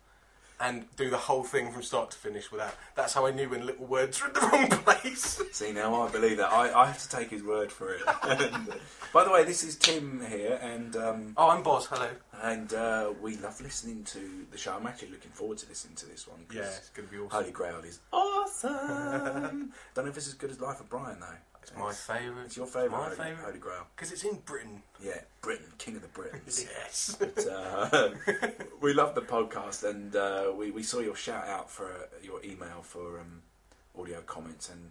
and do the whole thing from start to finish without. That's how I knew when little words were in the wrong place. [LAUGHS] see, now I believe that. I, I have to take his word for it. And, [LAUGHS] uh, by the way, this is Tim here, and um, Oh, I'm Boz. Hello. and uh, we love listening to the show. I'm actually looking forward to listening to this one. Yeah, it's going to be awesome. Holy Grail is awesome. [LAUGHS] Don't know if it's as good as Life of Brian, though. It's my favourite. It's your favourite, My favourite. Holy Grail. Because it's in Britain. Yeah, Britain, King of the Britons. [LAUGHS] Yes. But, uh, [LAUGHS] we love the podcast, and uh, we, we saw your shout out for uh, your email for um, audio comments. And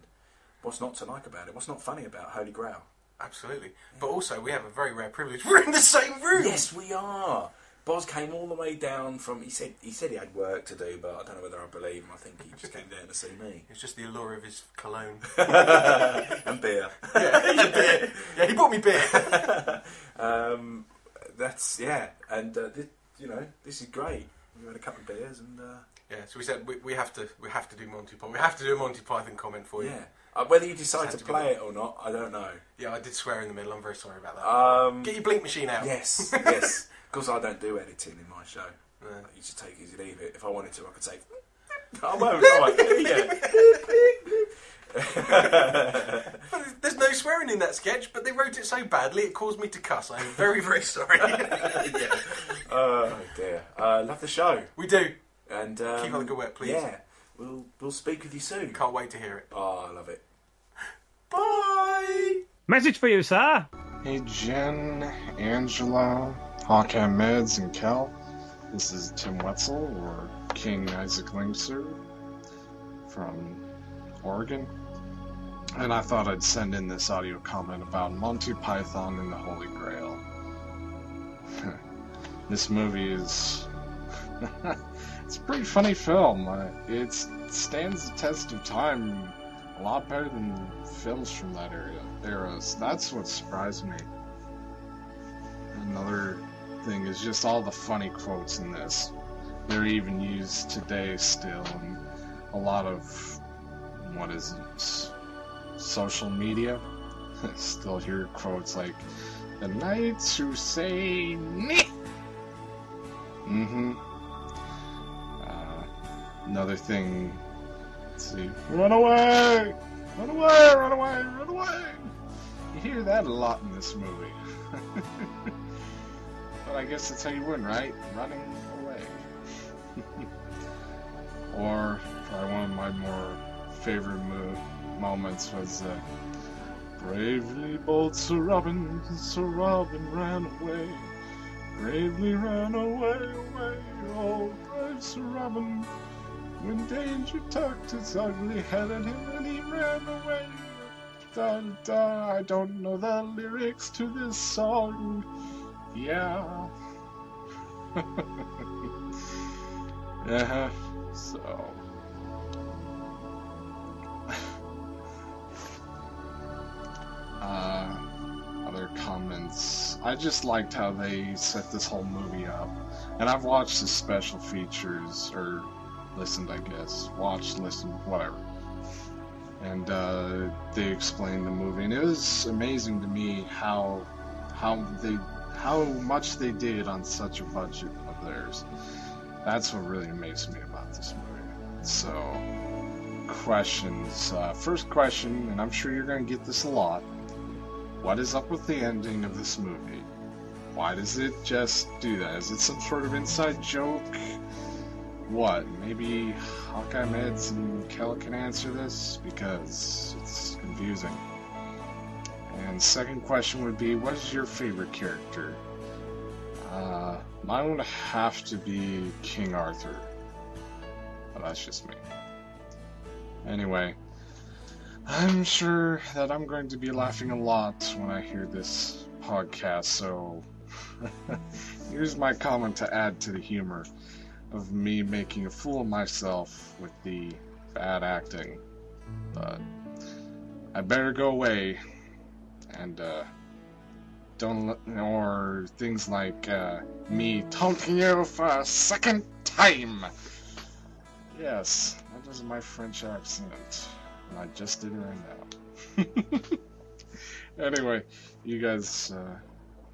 what's not to like about it? What's not funny about Holy Grail? Absolutely. But also, we have a very rare privilege. [LAUGHS] We're in the same room. Yes, we are. Boz came all the way down from. He said he said he had work to do, but I don't know whether I believe him. I think he just came down to see me It's just the allure of his cologne. [LAUGHS] and beer. yeah, beer. Yeah, he bought me beer. [LAUGHS] um, that's yeah, and uh, thi- you know this is great. We had a couple of beers and. Uh, Yeah, so we said we, we have to we have to do Monty Python. We have to do a Monty Python comment for you. Yeah. Uh, whether you decide Just to play it or not, I don't know. Yeah, I did swear in the middle. I'm very sorry about that. Um, Get your blink machine out. Yes, [LAUGHS] yes. Because I don't do editing in my show. You just take easy leave it. If I wanted to, I could say. I won't. I won't. Yeah. But There's no swearing in that sketch, but they wrote it so badly it caused me to cuss. I'm very, very sorry. [LAUGHS] yeah. Oh dear. Uh, love the show. We do. And um, Keep on the good work, please. Yeah. We'll we'll speak with you soon. Can't wait to hear it. Oh, I love it. Bye. Message for you, sir. Hey Jen, Angela, Hawkeye Meds, and Kel. This is Tim Wetzel, or King Isaac Linkser, from Oregon. And I thought I'd send in this audio comment about Monty Python and the Holy Grail. [LAUGHS] this movie is. [LAUGHS] it's a pretty funny film. Uh, it stands the test of time a lot better than films from that area era. So that's what surprised me. Another thing is just all the funny quotes in this. They're even used today still in a lot of what is it? Social media. [LAUGHS] still hear quotes like the knights who say meh. Mm-hmm. Uh, another thing. Let's see. Run away! Run away! Run away! Run away! You hear that a lot in this movie. [LAUGHS] but I guess that's how you win, right? Running away. [LAUGHS] or probably one of my more favorite mo- moments was uh, Bravely bold Sir Robin, Sir Robin ran away. Bravely ran away, away, oh brave Sir Robin. When danger tucked his ugly head at him and he ran away. Da, da, I don't know the lyrics to this song. Yeah. [LAUGHS] uh-huh. So. [LAUGHS] uh, other comments. I just liked how they set this whole movie up. And I've watched the special features, or listened, I guess. Watched, listened, whatever. And uh, they explained the movie, and it was amazing to me how how they how much they did on such a budget of theirs. That's what really amazed me about this movie. So, questions. Uh, first question, and I'm sure you're going to get this a lot. What is up with the ending of this movie? Why does it just do that? Is it some sort of inside joke? What? Maybe Hawkeye Meds and Kel can answer this because it's confusing. And second question would be, what is your favorite character? Uh, mine would have to be King Arthur. But that's just me. Anyway, I'm sure that I'm going to be laughing a lot when I hear this podcast, so [LAUGHS] here's my comment to add to the humor of me making a fool of myself with the bad acting. But I better go away and uh, don't let, or things like uh, me taunting you for a second time. Yes, that is my French accent, and I just did it right now. anyway, you guys uh,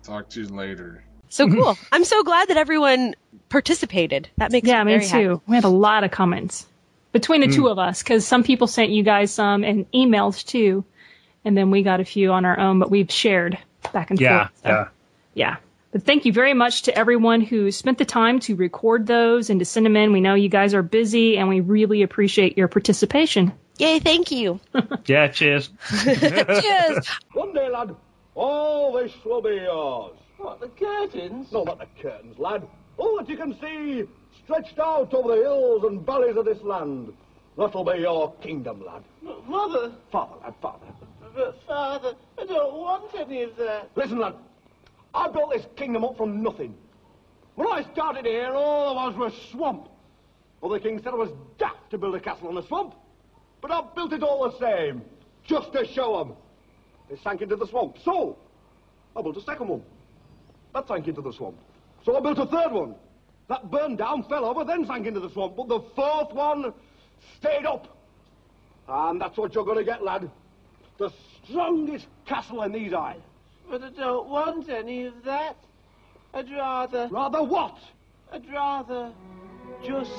talk to you later. So [LAUGHS] cool. I'm so glad that everyone participated. That makes yeah, me me very too. happy. We had a lot of comments between the Hmm. two of us because some people sent you guys some and emails too, and then we got a few on our own, but we've shared back and Yeah, forth. so, yeah. yeah. But thank you very much to everyone who spent the time to record those and to send them in. We know you guys are busy, and we really appreciate your participation. Yay! Thank you. [LAUGHS] Yeah, cheers. Cheers. [LAUGHS] One day, lad, all this will be yours. What, the curtains? No, not the curtains, lad. Oh, all that you can see stretched out over the hills and valleys of this land. That'll be your kingdom, lad. Mother, Father, lad, father. But father, I don't want any of that. Listen, lad. I built this kingdom up from nothing. When I started here, all there was was swamp. Well, the king said I was daft to build a castle on a swamp. But I built it all the same, just to show 'em. They sank into the swamp. So, I built a second one. That sank into the swamp. So I built a third one. That burned down, fell over, then sank into the swamp. But the fourth one stayed up. And that's what you're going to get, lad. The strongest castle in these isles. But I don't want any of that. I'd rather. Rather what? I'd rather just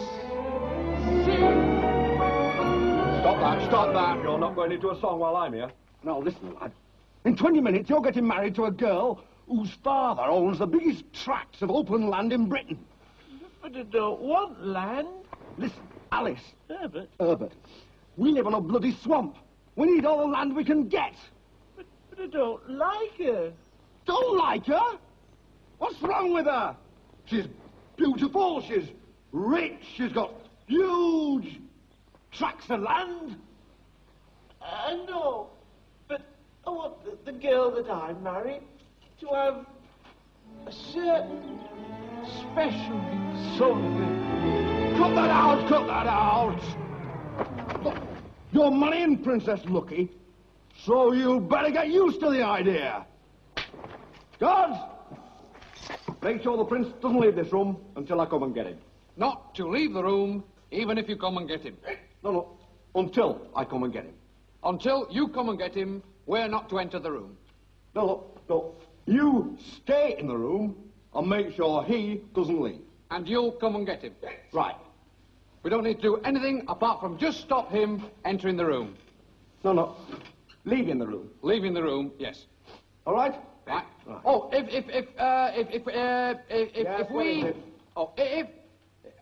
Stop that, stop that. You're not going into a song while I'm here. Now, listen, lad. In 20 minutes, you're getting married to a girl whose father owns the biggest tracts of open land in Britain. But I don't want land. Listen, Alice. Herbert. Herbert. We live on a bloody swamp. We need all the land we can get. But I don't like her. Don't like her? What's wrong with her? She's beautiful, she's rich, she's got huge tracts of land. I know. But I want the, the girl that I marry to have a certain special something. Cut that out, cut that out. Look, you're marrying Princess Lucky, so you better get used to the idea. Guards, make sure the prince doesn't leave this room until I come and get him. Not to leave the room, even if you come and get him. Eh, no, no, until I come and get him. Until you come and get him, we're not to enter the room. No, no, no. You stay in the room and make sure he doesn't leave. And you'll come and get him. Eh, right. We don't need to do anything apart from just stop him entering the room. No, no. Leaving the room. Leaving the room, yes. All right? Right. Oh, if if if uh, if if uh, if, if, Yes, if we oh if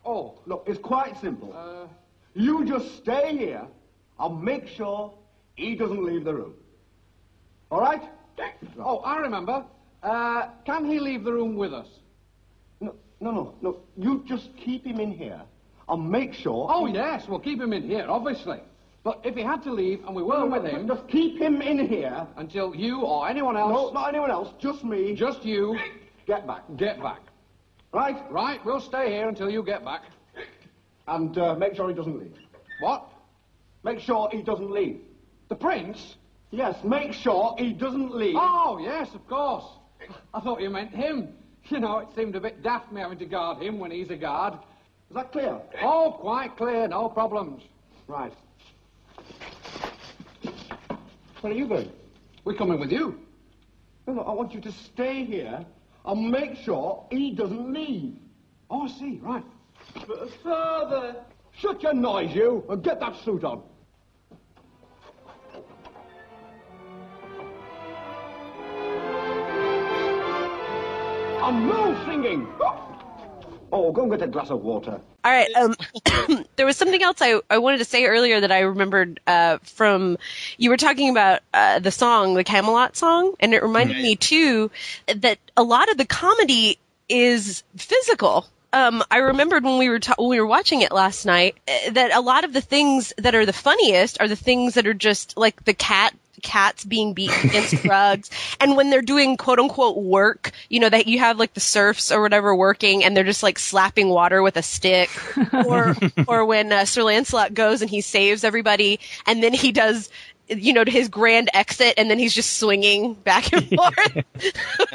oh Look, it's quite simple. uh, You just stay here and make sure he doesn't leave the room. All right? oh I remember. Uh, can he leave the room with us? No, no, no, no. You just keep him in here and make sure. Oh yes, we'll keep him in here, obviously. But if he had to leave and we weren't no, with him Just keep him in here. until you or anyone else, No, not anyone else. Just me. just you, Get back. get back. Right? Right, we'll stay here until you get back. And uh, make sure he doesn't leave. What? Make sure he doesn't leave. The prince? Yes, make sure he doesn't leave. Oh yes, of course. I thought you meant him. You know, it seemed a bit daft me having to guard him when he's a guard. Is that clear? Oh, quite clear, no problems. Right. Where are you going? We're coming with you. No, no, I want you to stay here and make sure he doesn't leave. Oh, I see, right. But, Father! Shut your noise, you, and get that suit on. And no singing! Oh! Oh, go and get a glass of water. All right. Um, [COUGHS] there was something else I, I wanted to say earlier that I remembered uh, from you were talking about uh, the song, the Camelot song, and it reminded me too that a lot of the comedy is physical. Um, I remembered when we were ta- when we were watching it last night uh, that a lot of the things that are the funniest are the things that are just like the cat cats being beaten against [LAUGHS] rugs and when they're doing quote unquote work you know that you have like the serfs or whatever working and they're just like slapping water with a stick. [LAUGHS] Or or when uh, Sir Lancelot goes and he saves everybody and then he does you know to his grand exit and then he's just swinging back and forth. [LAUGHS]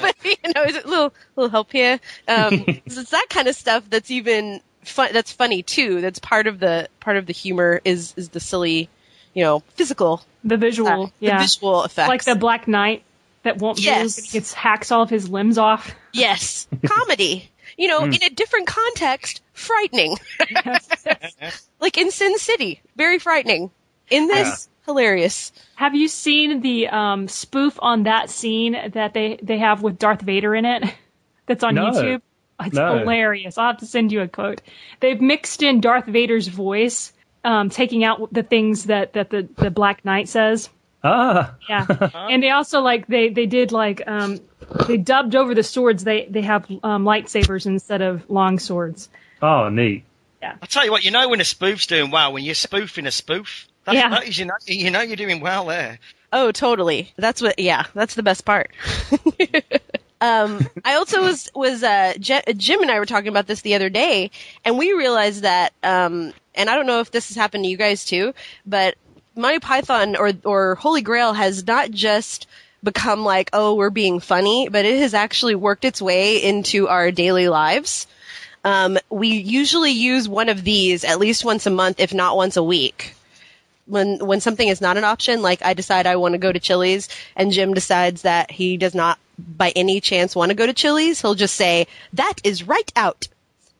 But you know is it a little little help here? Um so it's that kind of stuff that's even fun that's funny too. That's part of the part of the humor is is the silly you know physical The visual, uh, yeah. the visual effects Like the Black Knight that won't Yes. move and he gets hacks all of his limbs off. Yes, [LAUGHS] comedy. You know, Mm. in a different context, frightening. [LAUGHS] like in Sin City, very frightening. In this, hilarious. Have you seen the um, spoof on that scene that they, they have with Darth Vader in it? [LAUGHS] That's on No. YouTube. It's No. hilarious. I'll have to send you a quote. They've mixed in Darth Vader's voice, um, taking out the things that, that the, the Black Knight says. Ah. Yeah, [LAUGHS] and they also like they they did like um they dubbed over the swords. They they have um, lightsabers instead of long swords. Oh, neat. Yeah. I tell you what, you know when a spoof's doing well when you're spoofing a spoof. That's, Yeah. that is, you know, you know you're doing well there. Oh, totally. That's what. Yeah, that's the best part. [LAUGHS] um, I also was was uh, Je- Jim and I were talking about this the other day, and we realized that. Um, and I don't know if this has happened to you guys too, but Monty Python or or Holy Grail has not just become like, oh, we're being funny, but it has actually worked its way into our daily lives. Um, we usually use one of these at least once a month, if not once a week. When when something is not an option, like I decide I want to go to Chili's, and Jim decides that he does not, by any chance, want to go to Chili's, he'll just say that is right out.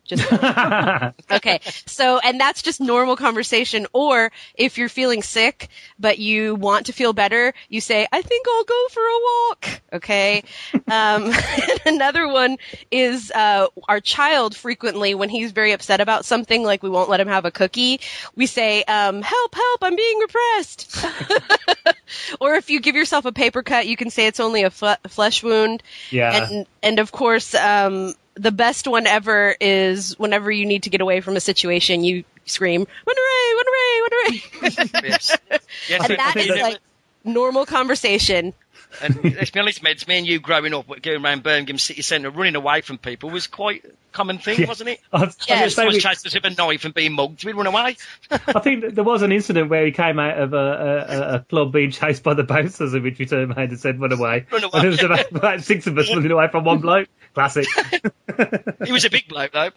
Just [LAUGHS] okay. So, and that's just normal conversation. Or if you're feeling sick, but you want to feel better, you say, I think I'll go for a walk. Okay. Um, [LAUGHS] another one is, uh, our child frequently, when he's very upset about something, like we won't let him have a cookie, we say, um, help, help, I'm being repressed. [LAUGHS] or if you give yourself a paper cut, you can say it's only a fle- flesh wound. Yeah. And, and of course, um, the best one ever is whenever you need to get away from a situation, you scream, run away, run away, run away. Yes. [LAUGHS] Yes, and that is like normal conversation. And let's be honest, Meds, me and you growing up, going around Birmingham City Centre, running away from people was quite a common thing, Yeah. wasn't it? I was- I was Yeah, gonna we- chased us with a knife and being mugged, we'd run away. I think that there was an incident where he came out of a, a, a club being chased by the bouncers, in which we turned around and said, "Run away!" Run away. And there was about, about six of us running away from one bloke. Classic. [LAUGHS] He was a big bloke, though.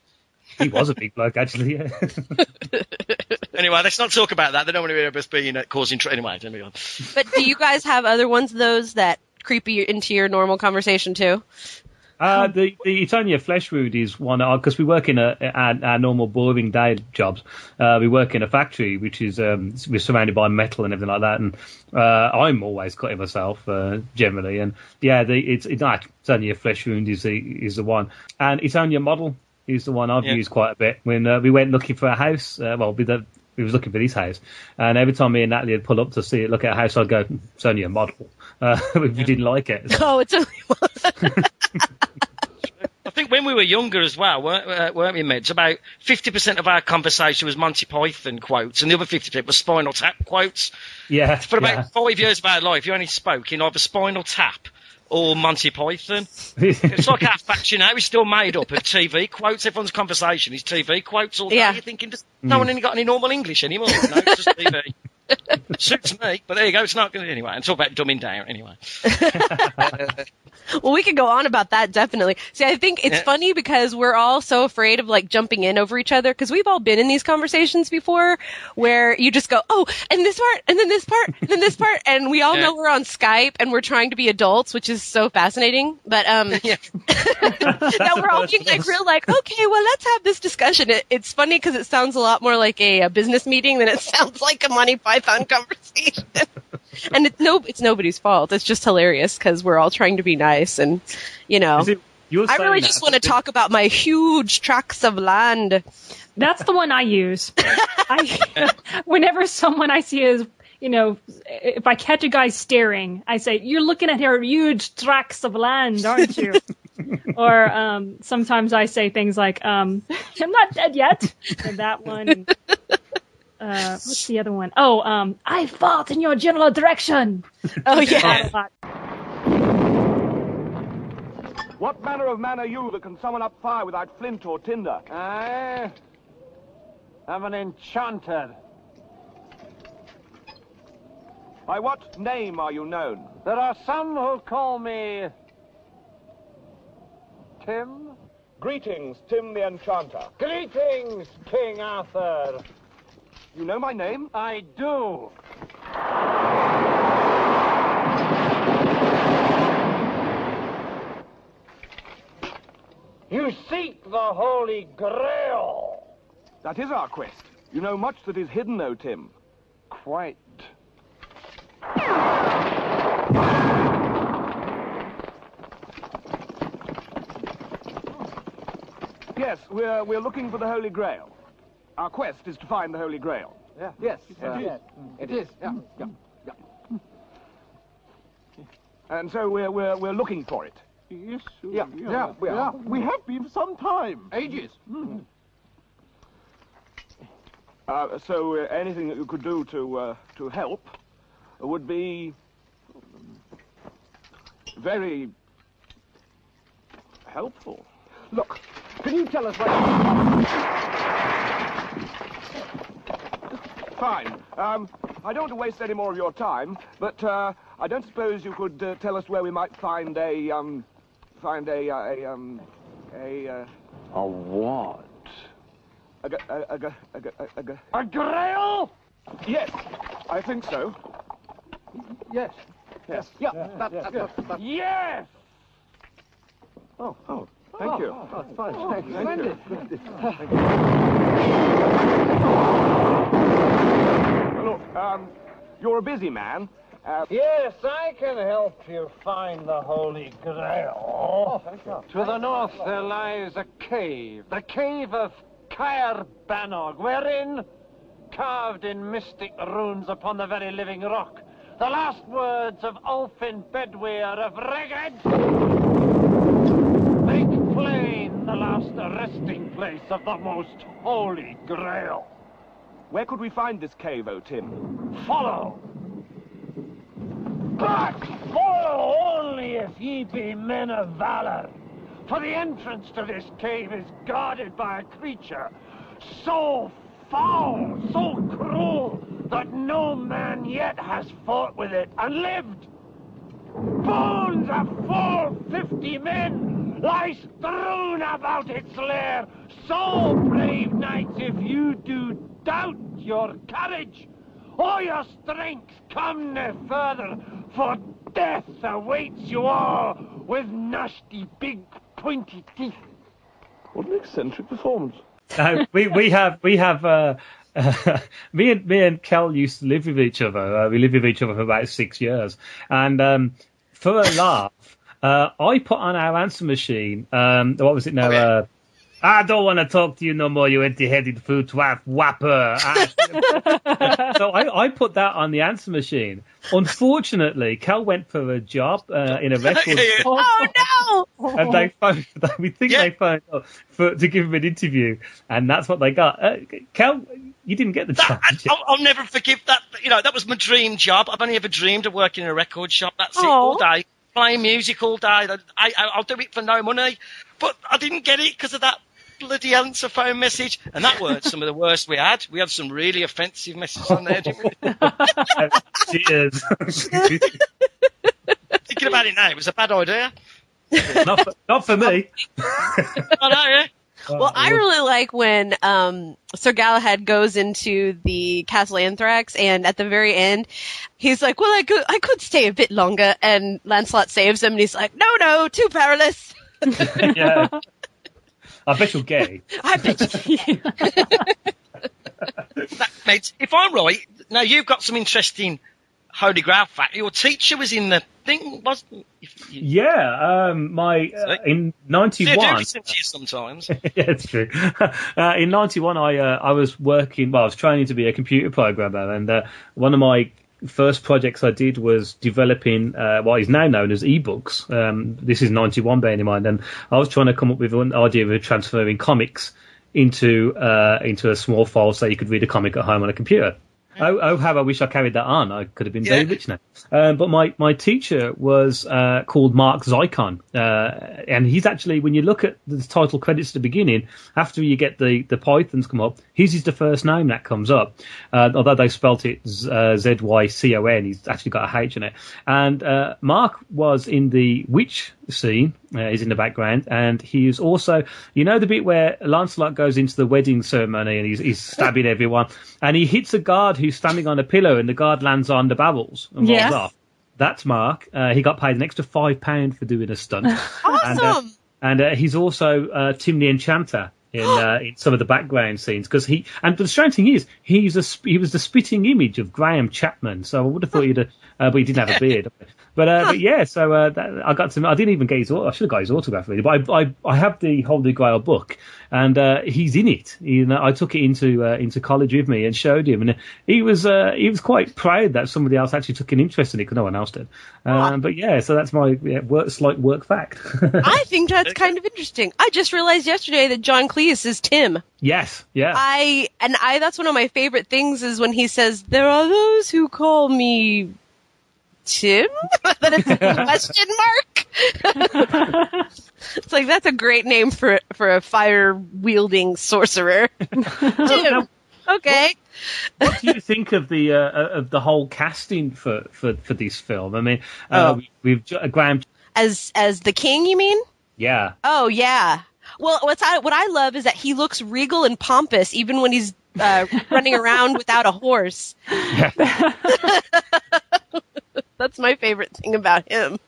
He was a big bloke, actually. Yeah. [LAUGHS] Anyway, let's not talk about that. They don't want to hear us being uh, causing trouble. Anyway, let me go. But do you guys have other ones of those that creep you into your normal conversation too? Uh, the the it's only a flesh wound is one because we work in a our, our normal boring day jobs. Uh, we work in a factory which is um, we're surrounded by metal and everything like that, and uh, I'm always cutting myself uh, generally. And yeah, the, it's it's, not, it's only a flesh wound is the is the one, and it's only a model is the one I've Yeah. used quite a bit when uh, we went looking for a house. Uh, well, we the, we was looking for this house, and every time me and Natalie would pull up to see it, look at a house, I'd go, "Hmm, "It's only a model." Uh, [LAUGHS] if we didn't like it. [LAUGHS] Oh, it's only one [LAUGHS] I think when we were younger as well, weren't, uh, weren't we, Meds? About 50% of our conversation was Monty Python quotes, and the other 50% was Spinal Tap quotes. Yeah. For about yeah. five years of our life, you only spoke in either Spinal Tap or Monty Python. [LAUGHS] it's like our faction now is still made up of TV quotes. Everyone's conversation is TV quotes all day. Yeah. You're thinking, does no one hmm. any got any normal English anymore? No, it's just TV. [LAUGHS] Suits me, but there you go. It's not going to anyway. And talk about dumbing down anyway. [LAUGHS] Well, we could go on about that definitely. See, I think it's Yeah. funny because we're all so afraid of like jumping in over each other because we've all been in these conversations before where you just go, oh, and this part, and then this part, and then this [LAUGHS] part, and we all Yeah. know we're on Skype and we're trying to be adults, which is so fascinating. But um, now we're all being like real, like, okay, well, let's have this discussion. It, it's funny because it sounds a lot more like a, a business meeting than it sounds like a Monty Python [LAUGHS] conversation. and it's no, it's nobody's fault. It's just hilarious because we're all trying to be nice, and you know, it- I really just want to talk about my huge tracts of land. That's the one I use. [LAUGHS] I, [LAUGHS] whenever someone I see is, you know, if I catch a guy staring, I say, "You're looking at her huge tracts of land, aren't you?" or um, sometimes I say things like, um, "I'm not dead yet." And that one. Uh, what's the other one? Oh, um, I fought in your general direction. Oh yeah. What manner of man are you that can summon up fire without flint or tinder? I am an enchanter. By what name are you known? There are some who call me Tim. Greetings, Tim the Enchanter. Greetings, King Arthur. You know my name? I do. You seek the Holy Grail. That is our quest. You know much that is hidden, O Tim. Quite. Yes, we're, we're looking for the Holy Grail. Our quest is to find the Holy Grail. Yeah. Yes, uh, it is. It is. Yeah. Yeah, yeah. And so we're, we're, we're looking for it. Yes. Yeah, yeah, we are. We have been for some time. Ages. Uh, so uh, anything that you could do to, uh, to help would be very helpful. Look, can you tell us where... Fine. Um, I don't want to waste any more of your time, but uh, I don't suppose you could uh, tell us where we might find a um, find a uh, a um, a uh, A what? A, g- a, a, g- a, g- a, g- A grail? Yes, I think so. Yes. Yes. Yeah, Yeah, that, yes, that, yes. that- yes! Oh, oh, thank you. Oh, that's fine. Oh, Thank you. splendid. Thank Look, um, you're a busy man. Uh, Yes, I can help you find the Holy Grail. Oh. To the north there lies a cave, the cave of Caer Banog, wherein, carved in mystic runes upon the very living rock, the last words of Ulfin Bedwyr of Rheged make plain the last resting place of the most Holy Grail. Where could we find this cave, O Tim? Follow! But follow only if ye be men of valor. For the entrance to this cave is guarded by a creature so foul, so cruel, that no man yet has fought with it and lived. Bones of full fifty men lie strewn about its lair. So, brave knights, if you do doubt your courage or your strength, come no further, for death awaits you all with nasty big pointy teeth. What an eccentric performance. No, we we have we have uh, [LAUGHS] me and me and Kel used to live with each other. Uh, we lived with each other for about six years, and um, for a laugh, uh, I put on our answer machine. Um, what was it now? Uh, I don't want to talk to you no more, you empty-headed food twat whapper. [LAUGHS] So I, I put that on the answer machine. Unfortunately, Kel went for a job uh, in a [LAUGHS] record store. Oh no! and they phoned. [LAUGHS] We think they phoned up for, to give him an interview, and that's what they got. Uh, Kel, you didn't get the job. I'll, I'll never forgive that. You know, that was my dream job. I've only ever dreamed of working in a record shop. That's it, all day. Playing music all day. I, I, I'll do it for no money. But I didn't get it because of that bloody answer phone message. And that weren't some of the worst we had. We had some really offensive messages on there, didn't we? [LAUGHS] Cheers. Thinking about it now, it was a bad idea. not, for, not for me. [LAUGHS] I know, yeah. Well, I really like when um, Sir Galahad goes into the Castle Anthrax, and at the very end, he's like, "Well, I could, I could stay a bit longer," and Lancelot saves him, and he's like, "No, no, too perilous." [LAUGHS] yeah. I bet you're gay. [LAUGHS] I bet you. [LAUGHS] That, mate, if I'm right, now you've got some interesting Holy Grail fact. Your teacher was in the thing, wasn't Yeah, um, my uh, in ninety Yeah, I do to you sometimes. [LAUGHS] yeah, it's true. Uh, in '91, I uh, I was working. Well, I was training to be a computer programmer, and uh, one of my first projects I did was developing uh, what is now known as ebooks. Um, this is '91, bearing in mind, and I was trying to come up with an idea of transferring comics into uh, into a small file so you could read a comic at home on a computer. Oh, oh, how I wish I carried that on. I could have been very rich now. Um, but my, my teacher was uh, called Mark Zykon. Uh, and he's actually, when you look at the title credits at the beginning, after you get the, the Pythons come up, his is the first name that comes up. Uh, although they spelt it uh, Z-Y-C-O-N, he's actually got a H in it. And uh, Mark was in the Witch scene. Uh, he's in the background, and he is also, you know, the bit where Lancelot goes into the wedding ceremony and he's, he's stabbing everyone, and he hits a guard who's standing on a pillow, and the guard lands on the barrels and rolls Yes. off. That's Mark. Uh, he got paid an extra five pound for doing a stunt. [LAUGHS] And, uh, Awesome. and uh, he's also uh, Tim the Enchanter in, uh, in some of the background scenes because he. And the strange thing is, he's a he was the spitting image of Graham Chapman. So I would have thought he'd, have, uh, but he didn't have a beard. [LAUGHS] But, uh, but yeah, so uh, that, I got to. I didn't even get his. au- I should have got his autograph really, but I I, I have the Holy Grail book, and uh, he's in it. You know, I took it into uh, into college with me and showed him, and he was uh, he was quite proud that somebody else actually took an interest in it because no one else did. Um, but yeah, so that's my yeah, work, slight work fact. [LAUGHS] I think that's kind of interesting. I just realized yesterday that John Cleese is Tim. yes, yeah. I and I that's one of my favorite things is when he says there are those who call me Tim. [LAUGHS] that it's a question mark. [LAUGHS] it's like that's a great name for for a fire wielding sorcerer. [LAUGHS] Tim. Okay. what do you think of the uh, of the whole casting for, for, for this film? I mean, uh, Oh. we've uh, Graham. As as the king, you mean? Yeah, Oh yeah. Well, what's I, what I love is that he looks regal and pompous even when he's uh, running around without a horse. [LAUGHS] That's my favorite thing about him.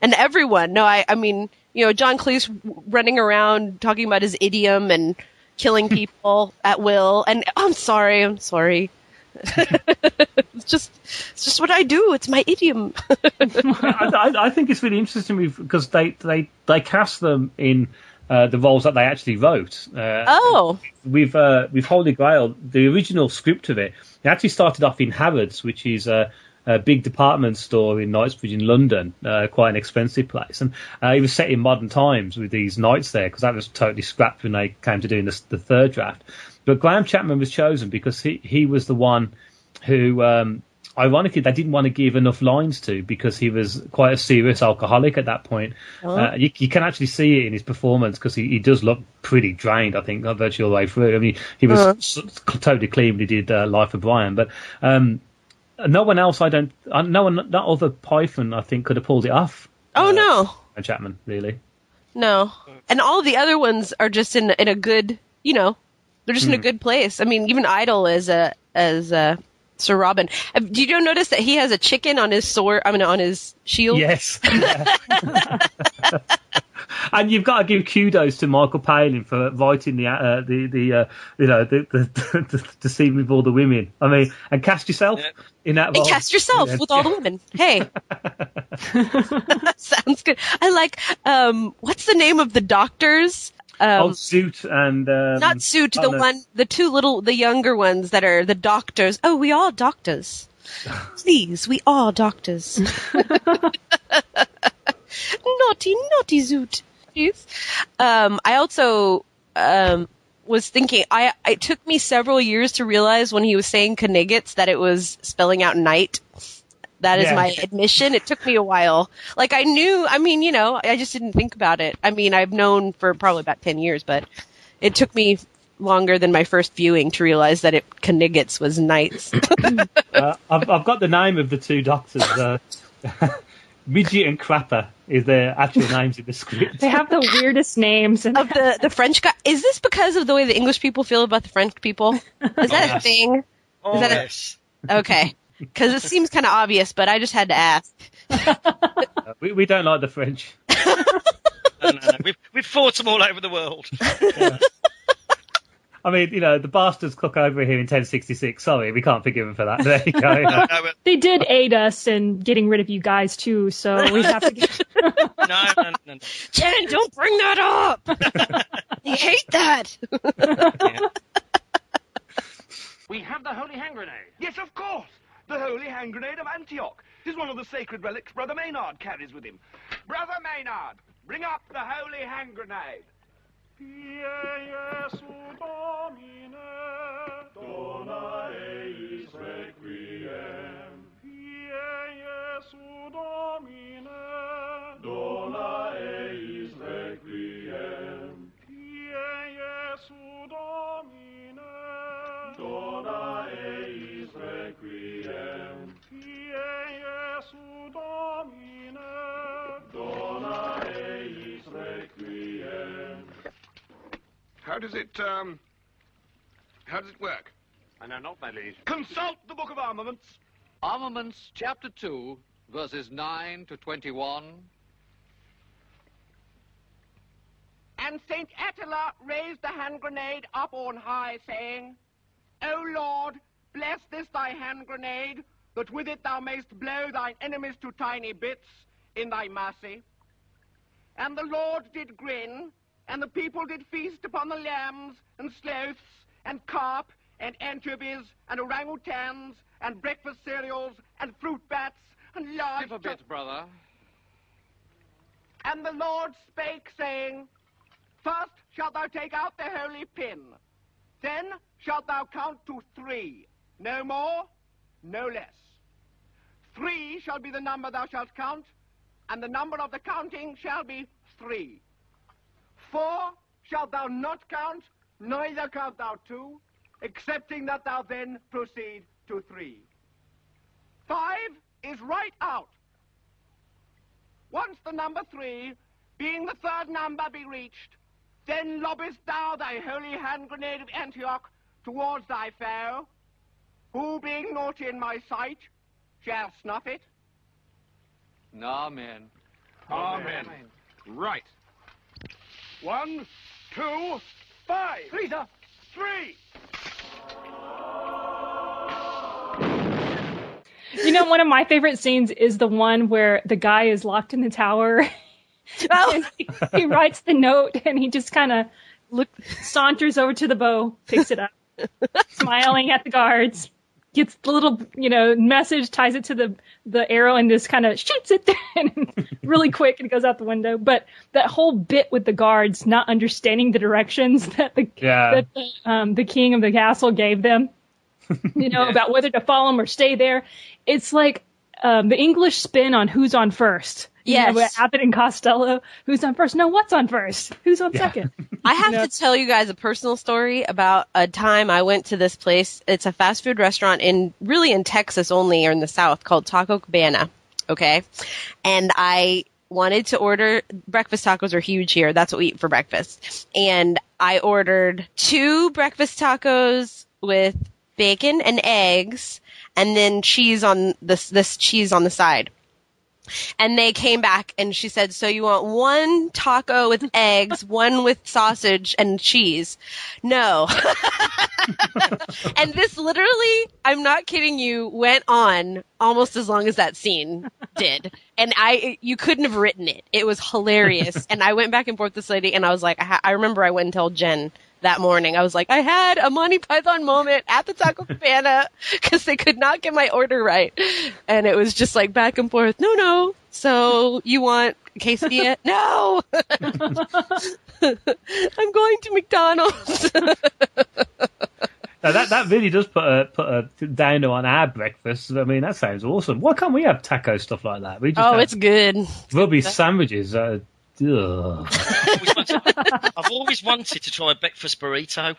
And everyone. No, I, I mean, you know, John Cleese running around talking about his idiom and killing [LAUGHS] people at will. And oh, I'm sorry, I'm sorry. [LAUGHS] it's just, it's just what I do. It's my idiom. I, I, I think it's really interesting because they, they, they cast them in uh, the roles that they actually wrote. Uh, oh. With, uh, with Holy Grail, the original script of it, it actually started off in Harrods, which is a, a big department store in Knightsbridge in London, uh, quite an expensive place. And uh, it was set in modern times with these knights there because that was totally scrapped when they came to doing the, the third draft. But Graham Chapman was chosen because he, he was the one who, um, ironically, they didn't want to give enough lines to because he was quite a serious alcoholic at that point. Oh. Uh, you, you can actually see it in his performance because he, he does look pretty drained, I think, virtually all the way through. I mean, he was s- totally clean when he did uh, Life of Brian, but um, no one else, I don't, uh, no one, that other Python, I think, could have pulled it off. Oh no, uh, Chapman, really. no. And all the other ones are just in in a good, you know, they're just in a Hmm. good place. I mean, even Idle as a as a Sir Robin. Did you notice that he has a chicken on his sword? I mean, on his shield. Yes. [LAUGHS] and you've got to give kudos to Michael Palin for writing the uh, the the uh, you know the the, the the scene with all the women. I mean, and cast yourself in that. And role. cast yourself Yeah. with all the women. Hey, [LAUGHS] [LAUGHS] sounds good. I like. Um, what's the name of the doctors? Um, oh, Zoot and um, not Zoot. oh, The no. one, the two little, the younger ones that are the doctors. Oh, we are doctors. [LAUGHS] Please, we are doctors. [LAUGHS] naughty, naughty Zoot. Please. Um, I also um, was thinking. I it took me several years to realize when he was saying Knigget's that it was spelling out night. That is Yeah. my admission. It took me a while. Like I knew. I mean, you know, I just didn't think about it. I mean, I've known for probably about ten years, but it took me longer than my first viewing to realize that it Knigget's was Knights. [COUGHS] uh, I've, I've got the name of the two doctors. Uh, [LAUGHS] Midget and Crapper is their actual names in the script. They have the weirdest names. Of the the French guy. Is this because of the way the English people feel about the French people? Is that a Yes. thing? Oh, Is that a- yes. okay? Because it seems kind of obvious, but I just had to ask. Uh, [LAUGHS] we, we don't like the French. No, no, no. We've, we've fought them all over the world. [LAUGHS] I mean, you know, the bastards cook over here in 1066. Sorry, we can't forgive them for that. There you go. [LAUGHS] you know. They did aid us in getting rid of you guys too, so we have to get. No, no, no, no. Jen, don't bring that up. I hate that. We have the holy hand grenade. Yes, of course. The holy hand grenade of Antioch. Tis one of the sacred relics Brother Maynard carries with him. Brother Maynard, bring up the holy hand grenade. Dona eis requiem. Pie Jesu Domine. Dona eis requiem. Pie Jesu Domine. Dona eis requiem. Pie Jesu Domine. Dona eis requiem. How does it, um, how does it work? I know not, my liege. Consult the Book of Armaments. Armaments, chapter 2, verses 9 to 21. And Saint Attila raised the hand grenade up on high, saying, O Lord, bless this thy hand grenade, that with it thou mayst blow thine enemies to tiny bits in thy mercy. And the Lord did grin, and the people did feast upon the lambs, and sloths, and carp, and anchovies, and orangutans, and breakfast cereals, and fruit bats, and large... Give a bit, brother. And the Lord spake, saying, First shalt thou take out the holy pin. Then shalt thou count to three. No more, no less. Three shall be the number thou shalt count, and the number of the counting shall be three. Four shalt thou not count, neither count thou two, excepting that thou then proceed to three. Five is right out. Once the number three, being the third number, be reached, Then lobbest thou thy holy hand grenade of Antioch towards thy foe, who being naughty in my sight shall snuff it. Amen. Amen. Right. One, two, five. Lisa, three. You know, one of my favorite scenes is the one where the guy is locked in the tower. [LAUGHS] Oh. And he, he writes the note and he just kind of look saunters over to the bow, picks it up, [LAUGHS] smiling at the guards, gets the little you know message, ties it to the the arrow, and just kind of shoots it [LAUGHS] really quick and goes out the window. But that whole bit with the guards not understanding the directions [LAUGHS] that the Yeah. that the, um, the king of the castle gave them, you know, [LAUGHS] about whether to follow him or stay there. It's like um, the English spin on who's on first. You know, Yes. with Abbott and Costello. Who's on first? No, what's on first? Who's on second? [LAUGHS] I have to tell you guys a personal story about a time I went to this place. It's a fast food restaurant in really in Texas only or in the South called Taco Cabana. Okay. And I wanted to order breakfast tacos are huge here. That's what we eat for breakfast. And I ordered two breakfast tacos with bacon and eggs and then cheese on this this cheese on the side. And they came back and she said, so you want one taco with eggs, [LAUGHS] one with sausage and cheese? No. [LAUGHS] and this literally, I'm not kidding you, went on almost as long as that scene did. And I, you couldn't have written it. It was hilarious. and I went back and forth with this lady and I was like, I, I remember I went and told Jen that morning. I was like, I had a Monty Python moment at the Taco [LAUGHS] Cabana because they could not get my order right. And it was just like back and forth. No, no. So you want quesadilla? [LAUGHS] no. [LAUGHS] I'm going to McDonald's. Now that that really does put a put a downer on our breakfast. I mean, that sounds awesome. Why can't we have taco stuff like that? We just oh, it's good. rubby sandwiches. Uh. I've always wanted to try a breakfast burrito.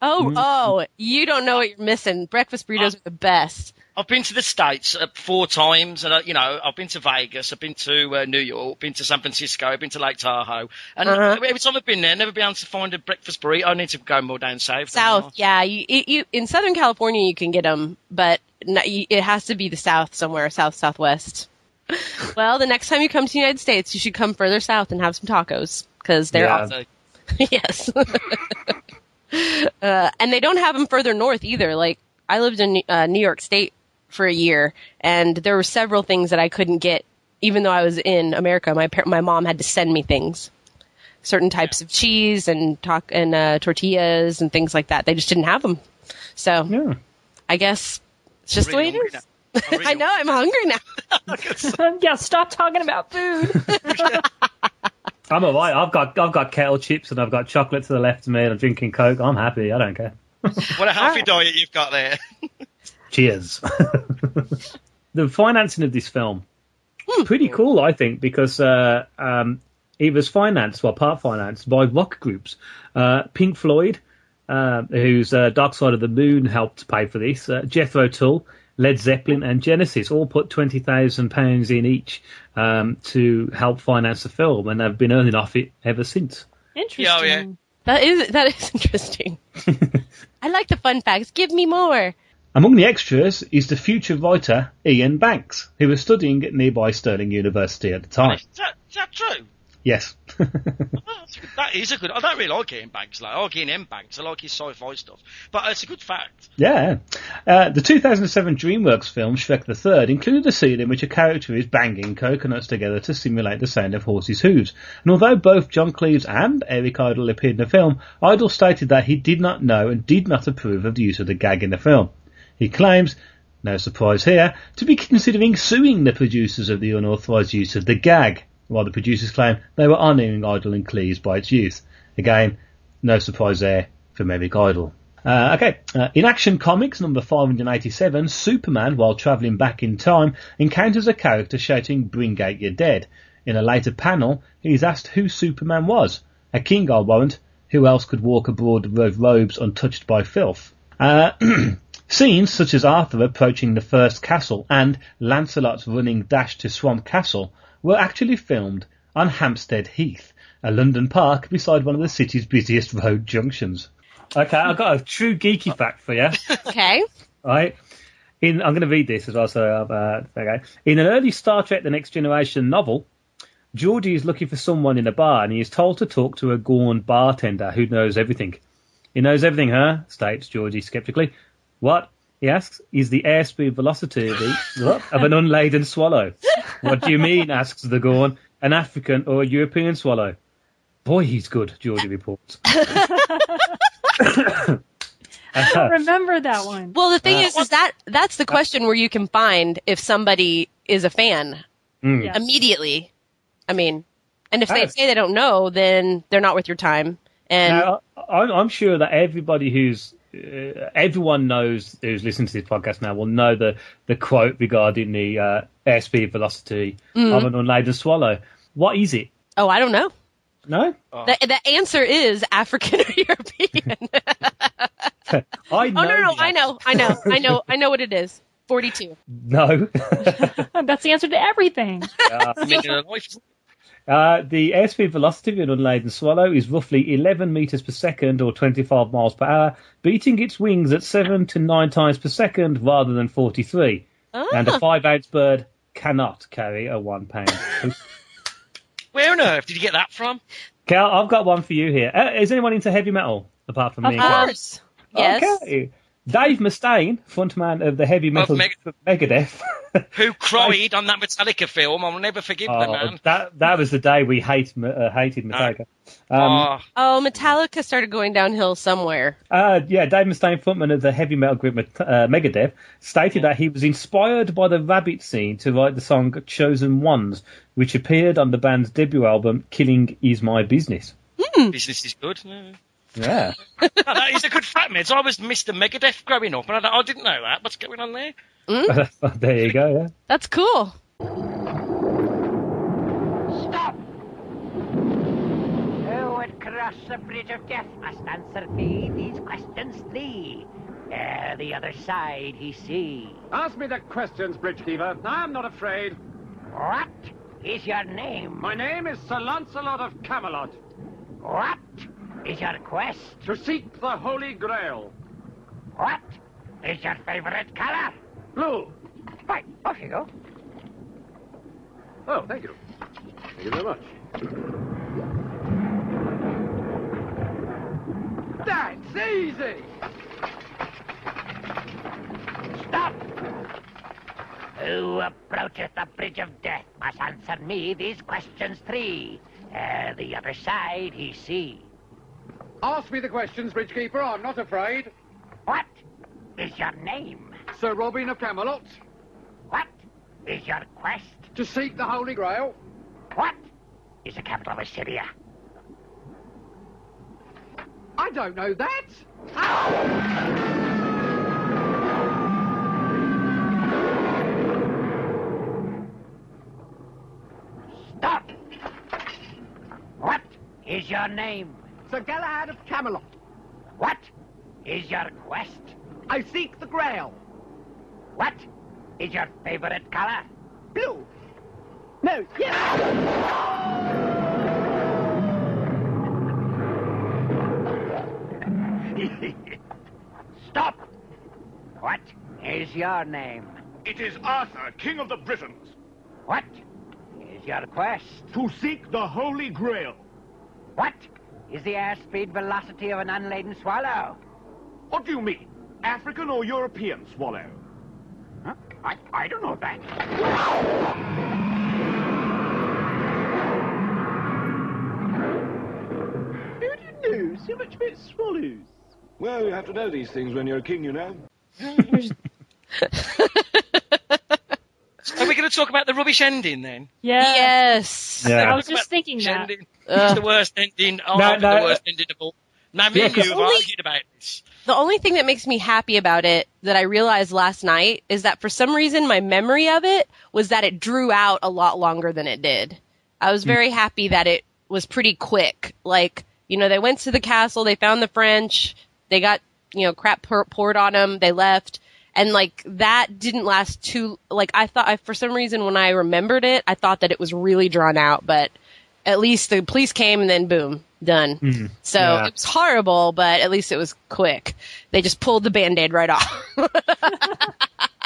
Oh, Mm. oh, you don't know what you're missing. Breakfast burritos are the best. I've been to the States uh, four times, and uh, you know, I've been to Vegas, I've been to uh, New York, been to San Francisco, I've been to Lake Tahoe, and Uh-huh. every time I've been there, I've never been able to find a breakfast burrito. I need to go more down south. South, yeah. You, you in Southern California you can get them, but no, you, it has to be the South somewhere, South Southwest. [LAUGHS] well, the next time you come to the United States, you should come further south and have some tacos because they're Yeah. awesome. [LAUGHS] yes. [LAUGHS] uh, and they don't have them further north either. Like I lived in uh, New York State for a year, and there were several things that I couldn't get, even though I was in America. My par- my mom had to send me things, certain types of cheese and talk and uh, tortillas and things like that. They just didn't have them. So yeah. I guess it's just the way it is. I know I'm hungry now. [LAUGHS] [LAUGHS] yeah, stop talking about food. [LAUGHS] I'm alright. I've got I've got kettle chips and I've got chocolate to the left of me and I'm drinking Coke. I'm happy. I don't care. What a healthy diet you've got there. Cheers. the financing of this film, pretty cool, I think, because uh, um, it was financed, well, part financed by rock groups. Uh, Pink Floyd, uh, whose uh, Dark Side of the Moon helped pay for this. Uh, Jethro Tull, Led Zeppelin, and Genesis all put twenty thousand pounds in each um, to help finance the film, and they've been earning off it ever since. Interesting. Yeah, oh, yeah. That is that is [LAUGHS] interesting. [LAUGHS] I like the fun facts. Give me more. Among the extras is the future writer Iain Banks, who was studying at nearby Stirling University at the time. Is that, is that true? Yes. [LAUGHS] That is a good. I don't really like Iain Banks. Like I like Iain M. Banks. I like his sci-fi stuff. But it's a good fact. Yeah. Uh, the 2007 DreamWorks film Shrek the Third included a scene in which a character is banging coconuts together to simulate the sound of horses' hooves. And although both John Cleese and Eric Idle appeared in the film, Idle stated that he did not know and did not approve of the use of the gag in the film. He claims, no surprise here, to be considering suing the producers of the unauthorised use of the gag, while the producers claim they were honouring Idle and Cleese by its use. Again, no surprise there from Eric Idle. Uh, okay, uh, in Action Comics number 587, Superman, while travelling back in time, encounters a character shouting, Bring out your dead. In a later panel, he is asked who Superman was. A king, I'll warrant. Who else could walk abroad with robes untouched by filth? Uh, [CLEARS THROAT] scenes such as Arthur approaching the first castle and Lancelot's running dash to Swamp Castle were actually filmed on Hampstead Heath, a London park beside one of the city's busiest road junctions. Okay, I've got a true geeky fact for you. Okay. right? In, I'm going to read this as well. So, uh, okay. In an early Star Trek: The Next Generation novel, Geordi is looking for someone in a bar, and he is told to talk to a Gorn bartender who knows everything. He knows everything, huh? states Geordi skeptically. What? He asks. Is the airspeed velocity of, the, [LAUGHS] of an unladen swallow? What do you mean? asks the Gorn. An African or a European swallow? Boy, he's good, Geordi [LAUGHS] reports. [COUGHS] I don't remember that one. Well, the thing Uh, is, is that that's the question where you can find if somebody is a fan Mm. Yes. immediately. I mean, and if they say they don't know, then they're not worth your time. And Now, I, I'm sure that everybody who's uh, everyone knows who's listening to this podcast now will know the the quote regarding the uh, airspeed velocity Mhm. of an unladen swallow. What is it? oh, I don't know. No, The, the answer is African or [LAUGHS] European. [LAUGHS] I oh know. no, no, no, I know, I know, I know, I know what it is. Forty-two. No. [LAUGHS] That's the answer to everything. Uh, the airspeed velocity of an unladen swallow is roughly 11 meters per second or 25 miles per hour, beating its wings at 7 to 9 times per second rather than 43. And a 5 ounce bird cannot carry a 1 pound. [LAUGHS] Where on earth did you get that from? Kel, I've got one for you here. Uh, is anyone into heavy metal apart from me? and Kel? course. Yes. Okay. Dave Mustaine, frontman of the heavy metal Meg- Megadeth. Who [LAUGHS] cried on that Metallica film? I'll never forgive the Oh, man. that that was the day we hate uh, hated Metallica. Um, Oh, Metallica started going downhill somewhere. Uh, yeah, Dave Mustaine, frontman of the heavy metal group Met- uh, Megadeth, stated that he was inspired by the rabbit scene to write the song "Chosen Ones," which appeared on the band's debut album "Killing Is My Business." business is good. Yeah. Yeah, Oh, that is a good fact, So I was Mr. Megadeth growing up, and I, oh, I didn't know that. What's going on there? Mm. [LAUGHS] there you go. Yeah. That's cool. Stop! Who would cross the bridge of death must answer me these questions three. Ere the other side he see. Ask me the questions, Bridgekeeper. I'm not afraid. What is your name? My name is Sir Lancelot of Camelot. What is your quest? To seek the Holy Grail. What is your favorite color? Blue. Right, off you go. Oh, thank you. Thank you very much. That's easy! Stop! Who approacheth the bridge of death must answer me these questions three. Ere the other side he see. Ask me the questions, Bridgekeeper. I'm not afraid. What is your name? Sir Robin of Camelot. What is your quest? To seek the Holy Grail. What is the capital of Assyria? I don't know that. Stop! What is your name? Sir Galahad of Camelot. What is your quest? I seek the Grail. What is your favorite color? Blue. No, yes. Stop! What is your name? It is Arthur, King of the Britons. What is your quest? To seek the Holy Grail. What is the airspeed velocity of an unladen swallow? What do you mean? African or European swallow? Huh? I, I don't know that. Who do you know so much about swallows? Well, you have to know these things when you're a king, you know. [LAUGHS] Are we going to talk about the rubbish ending then? Yeah. Yes. Yeah. I was just thinking that. Ending. Ugh. It's the worst ending. Oh, No, it's no, the worst ending of all. Now, me Yeah, and you 'cause- have Only- argued about this. The only thing that makes me happy about it that I realized last night is that for some reason my memory of it was that it drew out a lot longer than it did. I was hmm. very happy that it was pretty quick. Like, you know, they went to the castle, they found the French, they got, you know, crap pour- poured on them, they left. And like that didn't last too, like I thought, I, for some reason when I remembered it, I thought that it was really drawn out, but at least the police came and then boom, done. Mhm. So Yeah. it was horrible, but at least it was quick. They just pulled the band-aid right off. [LAUGHS]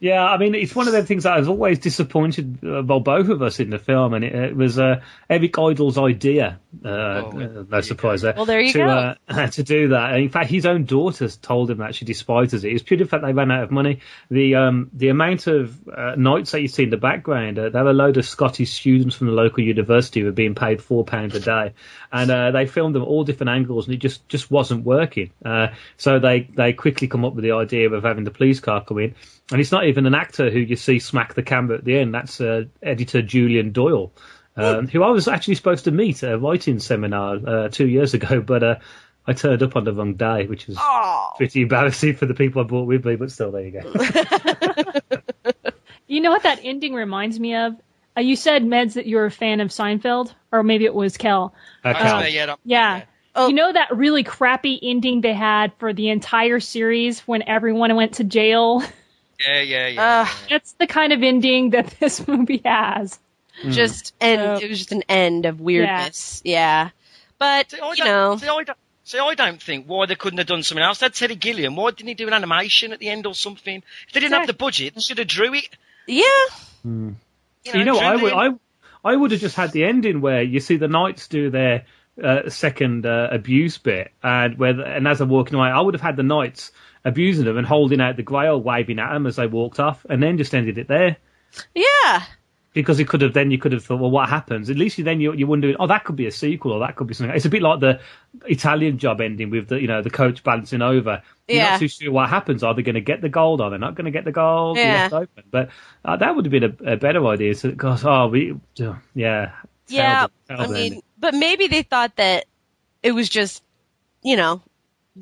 Yeah, I mean, it's one of the things that I was always disappointed uh, by both of us in the film, and it, it was uh, Eric Idle's idea. Uh, uh, no surprise there. Well, there you to, go. Uh, [LAUGHS] to do that, and in fact, his own daughters told him that she despises it. It's purely the fact they ran out of money. The um, the amount of uh, knights that you see in the background, uh, there were a load of Scottish students from the local university who were being paid four pounds a day, and uh, they filmed them all different angles, and it just just wasn't working. Uh, so they they quickly come up with the idea of having the police car come in. And it's not even an actor who you see smack the camera at the end. That's uh, editor Julian Doyle, um, who I was actually supposed to meet at a writing seminar uh, two years ago, [LAUGHS] but uh, I turned up on the wrong day, which was pretty embarrassing for the people I brought with me. But still, there you go. [LAUGHS] You know what that ending reminds me of? Uh, you said, Meds, that you're a fan of Seinfeld, or maybe it was Kel. Uh, Kel. Uh, yeah, Yeah. You know that really crappy ending they had for the entire series when everyone went to jail? [LAUGHS] yeah, yeah, yeah. That's the kind of ending that [LAUGHS] this movie has. just end. it was just an end of weirdness. Yeah, but you know, See, I don't, see, I don't think why they couldn't have done something else. They had Terry Gilliam. Why didn't he do an animation at the end or something? If they didn't have the budget, they should have drew it. yeah. You know, know, I Julian- would I I would have just had the ending where you see the knights do their uh, second uh, abuse bit, and where the, and as they're walking away, I would have had the knights abusing them and holding out the grail, waving at them as they walked off, and then just ended it there. Yeah. Because it could have then you could have thought, well, what happens? At least you then you you're wondering, oh, that could be a sequel or that could be something. It's a bit like the Italian job ending with the you know the coach balancing over. You're Yeah. not too sure what happens. Are they going to get the gold? Are they not going to get the gold? Yeah. left open. But uh, that would have been a, a better idea. So, gosh, oh, we, yeah, Yeah, Terrible, I mean, ending. but maybe they thought that it was just, you know,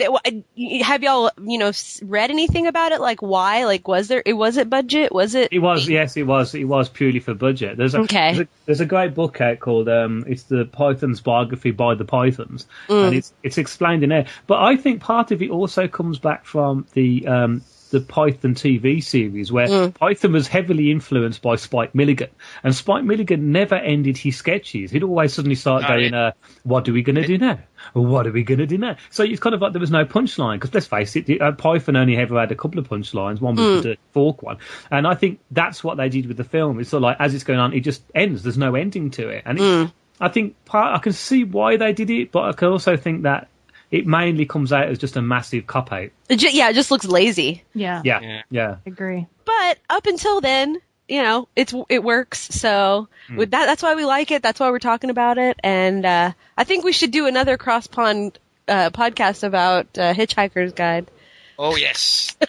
have y'all, you know, read anything about it? Like why? Like was there? It was it budget? Was it? It was, yes, it was. It was purely for budget. There's a, Okay. there's a, there's a great book out called um, it's the Python's biography by the Pythons, Mm. and it's it's explained in there. But I think part of it also comes back from the um, the Python TV series, where Mm. Python was heavily influenced by Spike Milligan, and Spike Milligan never ended his sketches. He'd always suddenly start No, going, it- uh, "What are we going to do now? What are we going to do now?" So it's kind of like there was no punchline because let's face it, uh, Python only ever had a couple of punchlines. One was Mm. the fork one, and I think that's what they did with the film. It's sort of like as it's going on, it just ends. There's no ending to it, and it, Mm. I think part I can see why they did it, but I can also think that it mainly comes out as just a massive cop out. It yeah, it just looks lazy. Yeah. Yeah, yeah. Agree. But up until then, you know, it's it works. So Hmm. with that, that's why we like it. That's why we're talking about it. And uh, I think we should do another cross pond uh, podcast about uh, Hitchhiker's Guide. Oh yes. [LAUGHS]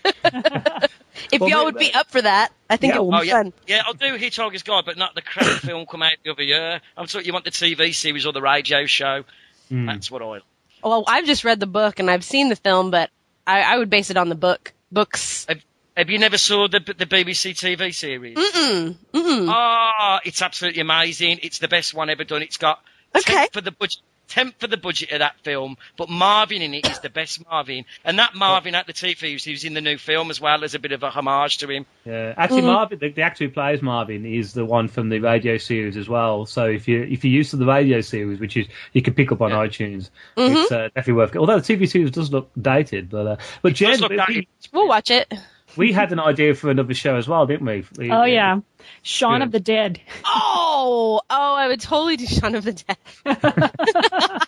If Well, y'all would be up for that, I think it would oh, be yeah. fun. Yeah, I'll do Hitchhiker's Guide, but not the crap [COUGHS] film come out the other year. I'm talking you want the TV series or the radio show. Hmm. That's what I. Well, I've just read the book and I've seen the film, but I, I would base it on the book. Books. Have, have you never saw the the BBC TV series? Mm-mm. Mm-mm. Ah, it's absolutely amazing. It's the best one ever done. It's got tenth for the budget. Tenth for the budget of that film, but Marvin in it is the best Marvin, and that Marvin at the TV series, he was in the new film as well. There's a bit of a homage to him. Yeah, actually, Mhm. Marvin, the, the actor who plays Marvin, is the one from the radio series as well. So if you if you're used to the radio series, which is you can pick up on iTunes, Mhm. it's uh, definitely worth. Although the TV series does look dated, but uh, but Jen, look we. We'll watch it. We had an idea for another show as well, didn't we? We- Oh yeah, Shaun Good. of the Dead. [LAUGHS] Oh, oh, I would totally do Shaun of the Dead. [LAUGHS]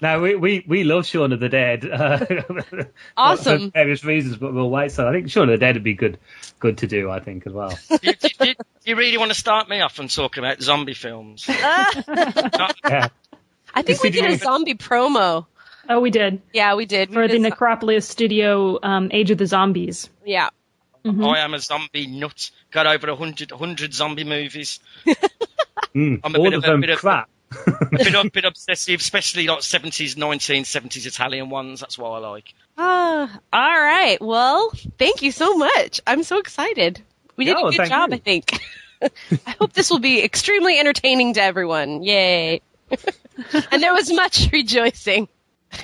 No, we, we, we love Shaun of the Dead. Uh, [LAUGHS] Awesome. For various reasons, but we'll wait. So I think Shaun of the Dead would be good good to do. I think as well. do, you, do, do you really want to start me off and talking about zombie films? yeah. I think we did a zombie promo. Oh, we did. Yeah, we did. For the Necropolis Studio um, Age of the Zombies. Yeah. I am a zombie nut. Got over a hundred, hundred zombie movies. [LAUGHS] Mm, I'm a all bit of of a them bit of- crap. a bit, a [LAUGHS] bit obsessive, especially like 70s, 1970s Italian ones. That's what I like. Ah, all right. Well, thank you so much. I'm so excited. We did Yeah, a good job, you. I think. [LAUGHS] I hope this will be extremely entertaining to everyone. Yay. and there was much rejoicing. [LAUGHS]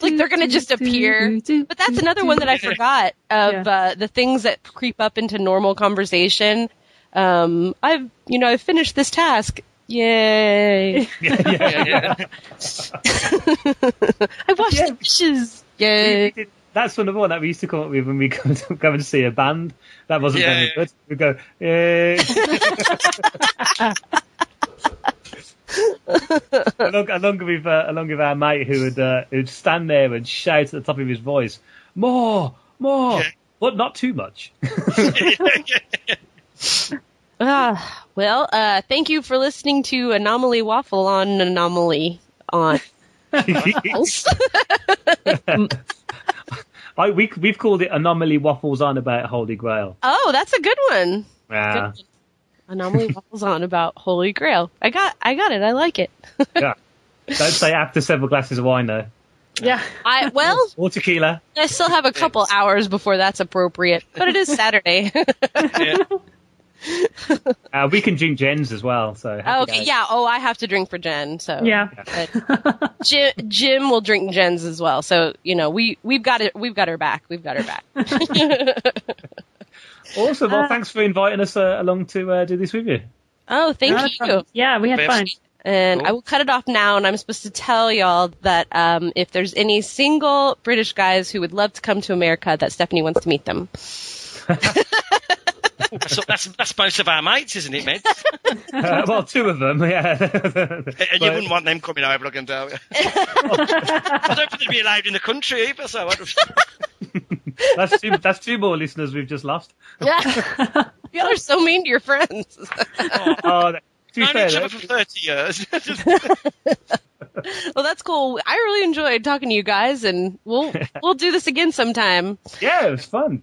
like they're gonna just appear. But that's another one that I forgot of uh, the things that creep up into normal conversation. Um, I've, you know, I've finished this task. Yay! [LAUGHS] yeah, yeah, yeah. [LAUGHS] I washed the dishes. Yay! That's one of the one that we used to come up with when we go to, go and see a band. That wasn't Yeah, very yeah. good. We go, eh. [LAUGHS] along, along with uh, along with our mate who would uh, who'd stand there and shout at the top of his voice, "More, more!" But not too much. [LAUGHS] [LAUGHS] Ah, well, uh, thank you for listening to Anomaly Waffle on Anomaly on. I, we we've called it anomaly waffles on about Holy Grail. oh, that's a good one. Yeah, Anomaly [LAUGHS] Waffles on about Holy Grail. I got, I got it. I like it. [LAUGHS] yeah. Don't say after several glasses of wine though. Yeah. I well, [LAUGHS] Or tequila. I still have a couple hours before that's appropriate, but it is Saturday. Uh, we can drink Jen's as well. So happy okay, days. yeah. Oh, I have to drink for Jen, so Yeah. But Jim, Jim will drink Jen's as well. So you know, we we've got it. We've got her back. We've got her back. Awesome. Well, thanks for inviting us uh, along to uh, do this with you. oh, thank Yeah, you. Yeah, we had fun. And Cool. I will cut it off now, and I'm supposed to tell y'all that um, if there's any single British guys who would love to come to America, that Stephanie wants to meet them. [LAUGHS] [LAUGHS] That's, that's, that's most of our mates, isn't it, mate? Uh, well, two of them, yeah. And you wouldn't want them coming over, I can tell you. [LAUGHS] I don't think they'd be allowed in the country either, so I don't... that's two. That's two more listeners we've just lost. Yeah, [LAUGHS] y'all are so mean to your friends. Oh, to be Known fair, each other for 30 years. [LAUGHS] well, that's cool. I really enjoyed talking to you guys, and we'll we'll do this again sometime. yeah, it was fun.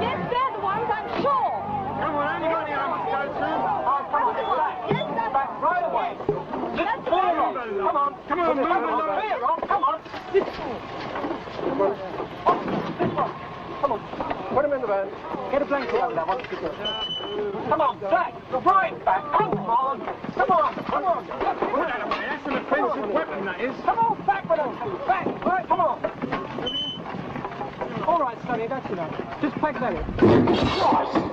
Yes, they're the ones, I'm sure. Come on, you got any others to go to? I'll come this way. Yes, that's back right away. Just clear off. Come on, come on, move along. Clear off, come on. This Come on. This one. Come on. Put him in the van. Get a blanket over that one. Come on, back. Right back. Come on. Come on, come on. Put that away. That's an offensive weapon, that is. Come on, back with two. Back. Right, come on. All right, Sonny, that's enough. Just pack that in. Christ!